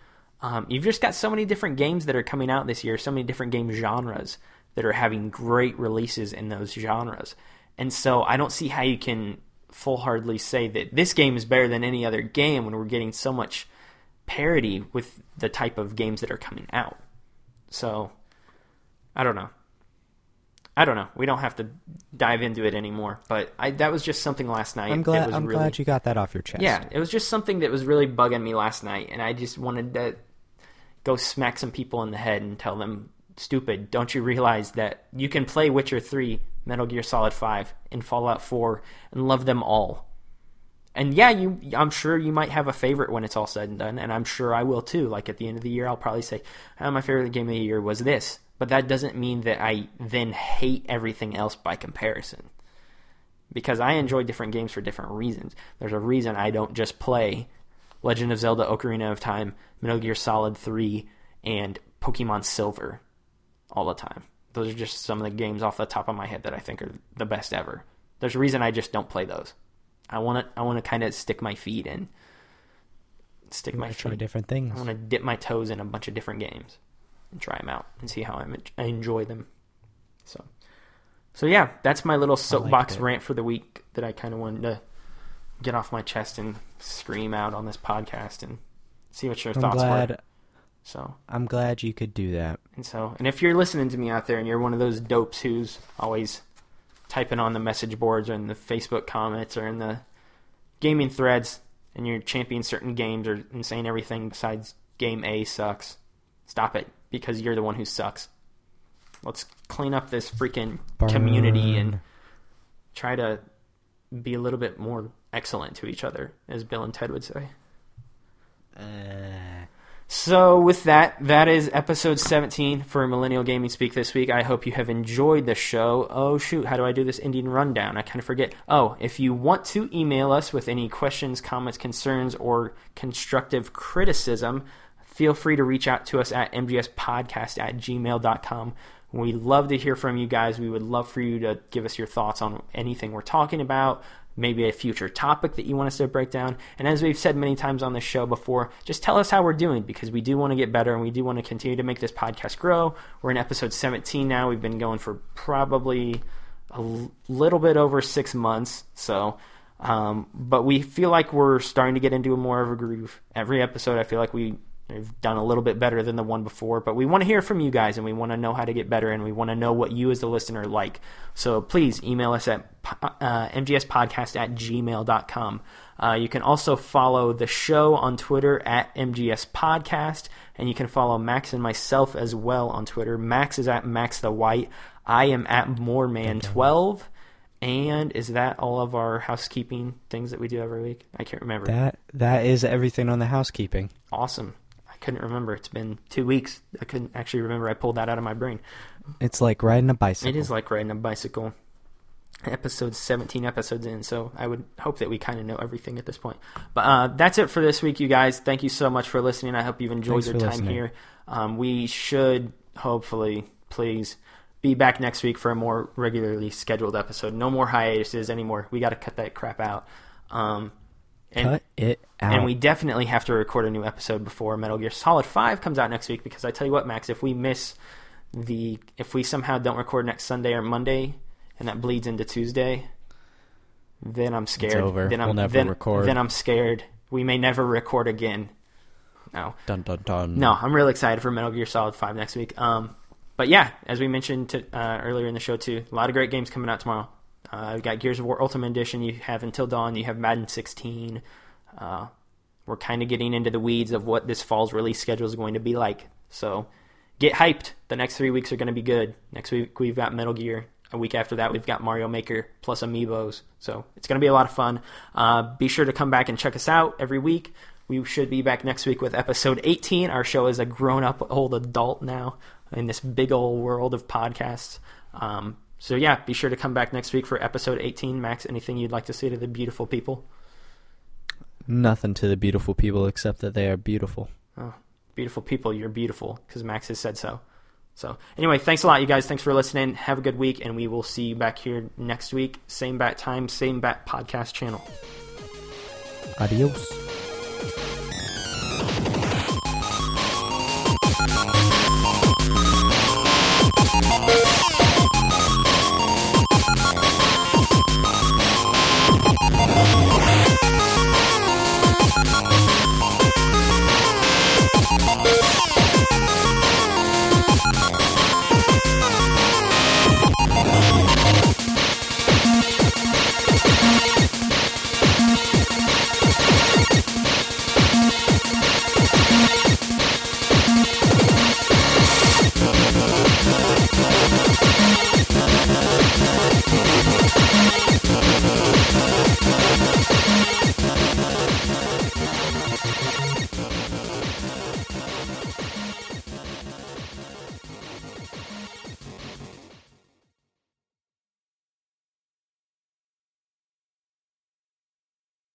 Um, you've just got so many different games that are coming out this year, so many different game genres that are having great releases in those genres. And so I don't see how you can full heartedly say that this game is better than any other game when we're getting so much parity with the type of games that are coming out. So I don't know. I don't know. We don't have to dive into it anymore, but I, that was just something last night. I'm glad. was I'm really, glad you got that off your chest. yeah, it was just something that was really bugging me last night, and I just wanted to go smack some people in the head and tell them, "Stupid! Don't you realize that you can play Witcher Three, Metal Gear Solid Five, and Fallout Four, and love them all? And yeah, you, I'm sure you might have a favorite when it's all said and done, and I'm sure I will too. Like at the end of the year, I'll probably say, oh, "My favorite game of the year was this," but that doesn't mean that I then hate everything else by comparison because I enjoy different games for different reasons. There's a reason I don't just play Legend of Zelda Ocarina of Time, Metal Gear Solid 3, and Pokemon Silver all the time. Those are just some of the games off the top of my head that I think are the best ever. There's a reason I just don't play those. I want to I want to kind of stick my feet in stick my want to try feet. different things. I want to dip my toes in a bunch of different games and try them out and see how I'm, I enjoy them. So, so yeah, that's my little soapbox it. rant for the week that I kind of wanted to get off my chest and scream out on this podcast and see what your I'm thoughts glad. were. So, I'm glad you could do that. and so, and if you're listening to me out there and you're one of those dopes who's always typing on the message boards or in the Facebook comments or in the gaming threads and you're championing certain games or and saying everything besides game A sucks, stop it because you're the one who sucks. Let's clean up this freaking community and try to be a little bit more excellent to each other, as Bill and Ted would say. Uh, So, with that, that is episode 17 for Millennial Gaming Speak this week. I hope you have enjoyed the show. Oh, shoot, how do I do this Indian rundown? I kind of forget. Oh, if you want to email us with any questions, comments, concerns, or constructive criticism, feel free to reach out to us at mgspodcast at gmail.com. We love to hear from you guys. We would love for you to give us your thoughts on anything we're talking about, maybe a future topic that you want us to break down. And as we've said many times on this show before, just tell us how we're doing because we do want to get better and we do want to continue to make this podcast grow. We're in episode 17 now. We've been going for probably a little bit over six months. So, um, but we feel like we're starting to get into a more of a groove. Every episode, I feel like we We've done a little bit better than the one before, but we want to hear from you guys and we want to know how to get better and we want to know what you as the listener like. So please email us at uh, mgspodcast at gmail.com. Uh, you can also follow the show on Twitter at MGS Podcast, and you can follow Max and myself as well on Twitter. Max is at Max the White. I am at Moreman12. And is that all of our housekeeping things that we do every week? I can't remember. that that is everything on the housekeeping. Awesome. Couldn't remember. It's been two weeks. I couldn't actually remember. I pulled that out of my brain. It's like riding a bicycle. It is like riding a bicycle. Episode 17 episodes in, so I would hope that we kind of know everything at this point. But uh, that's it for this week, you guys. Thank you so much for listening. I hope you've enjoyed Thanks your time listening. here. Um, we should hopefully, please, be back next week for a more regularly scheduled episode. No more hiatuses anymore. We got to cut that crap out. Um, and, Cut it out. and we definitely have to record a new episode before Metal Gear Solid 5 comes out next week because I tell you what, Max, if we miss the if we somehow don't record next Sunday or Monday and that bleeds into Tuesday, then I'm scared. over. Then I'm We'll never then, record. Then I'm scared. We may never record again. No. dun dun dun. No, I'm really excited for Metal Gear Solid 5 next week. Um, but yeah, as we mentioned to, uh, earlier in the show too, a lot of great games coming out tomorrow. Uh, we got Gears of War Ultimate Edition. You have Until Dawn. You have Madden 16. Uh, we're kind of getting into the weeds of what this fall's release schedule is going to be like. So get hyped. The next three weeks are going to be good. Next week we've got Metal Gear. A week after that, we've got Mario Maker plus Amiibos. So it's going to be a lot of fun. Uh, be sure to come back and check us out every week. We should be back next week with episode 18. Our show is a grown up old adult now in this big old world of podcasts. Um, so, yeah, be sure to come back next week for episode 18. Max, anything you'd like to say to the beautiful people? Nothing to the beautiful people except that they are beautiful. Oh, beautiful people, you're beautiful because Max has said so. So, anyway, thanks a lot, you guys. Thanks for listening. Have a good week, and we will see you back here next week. Same bat time, same bat podcast channel. Adios.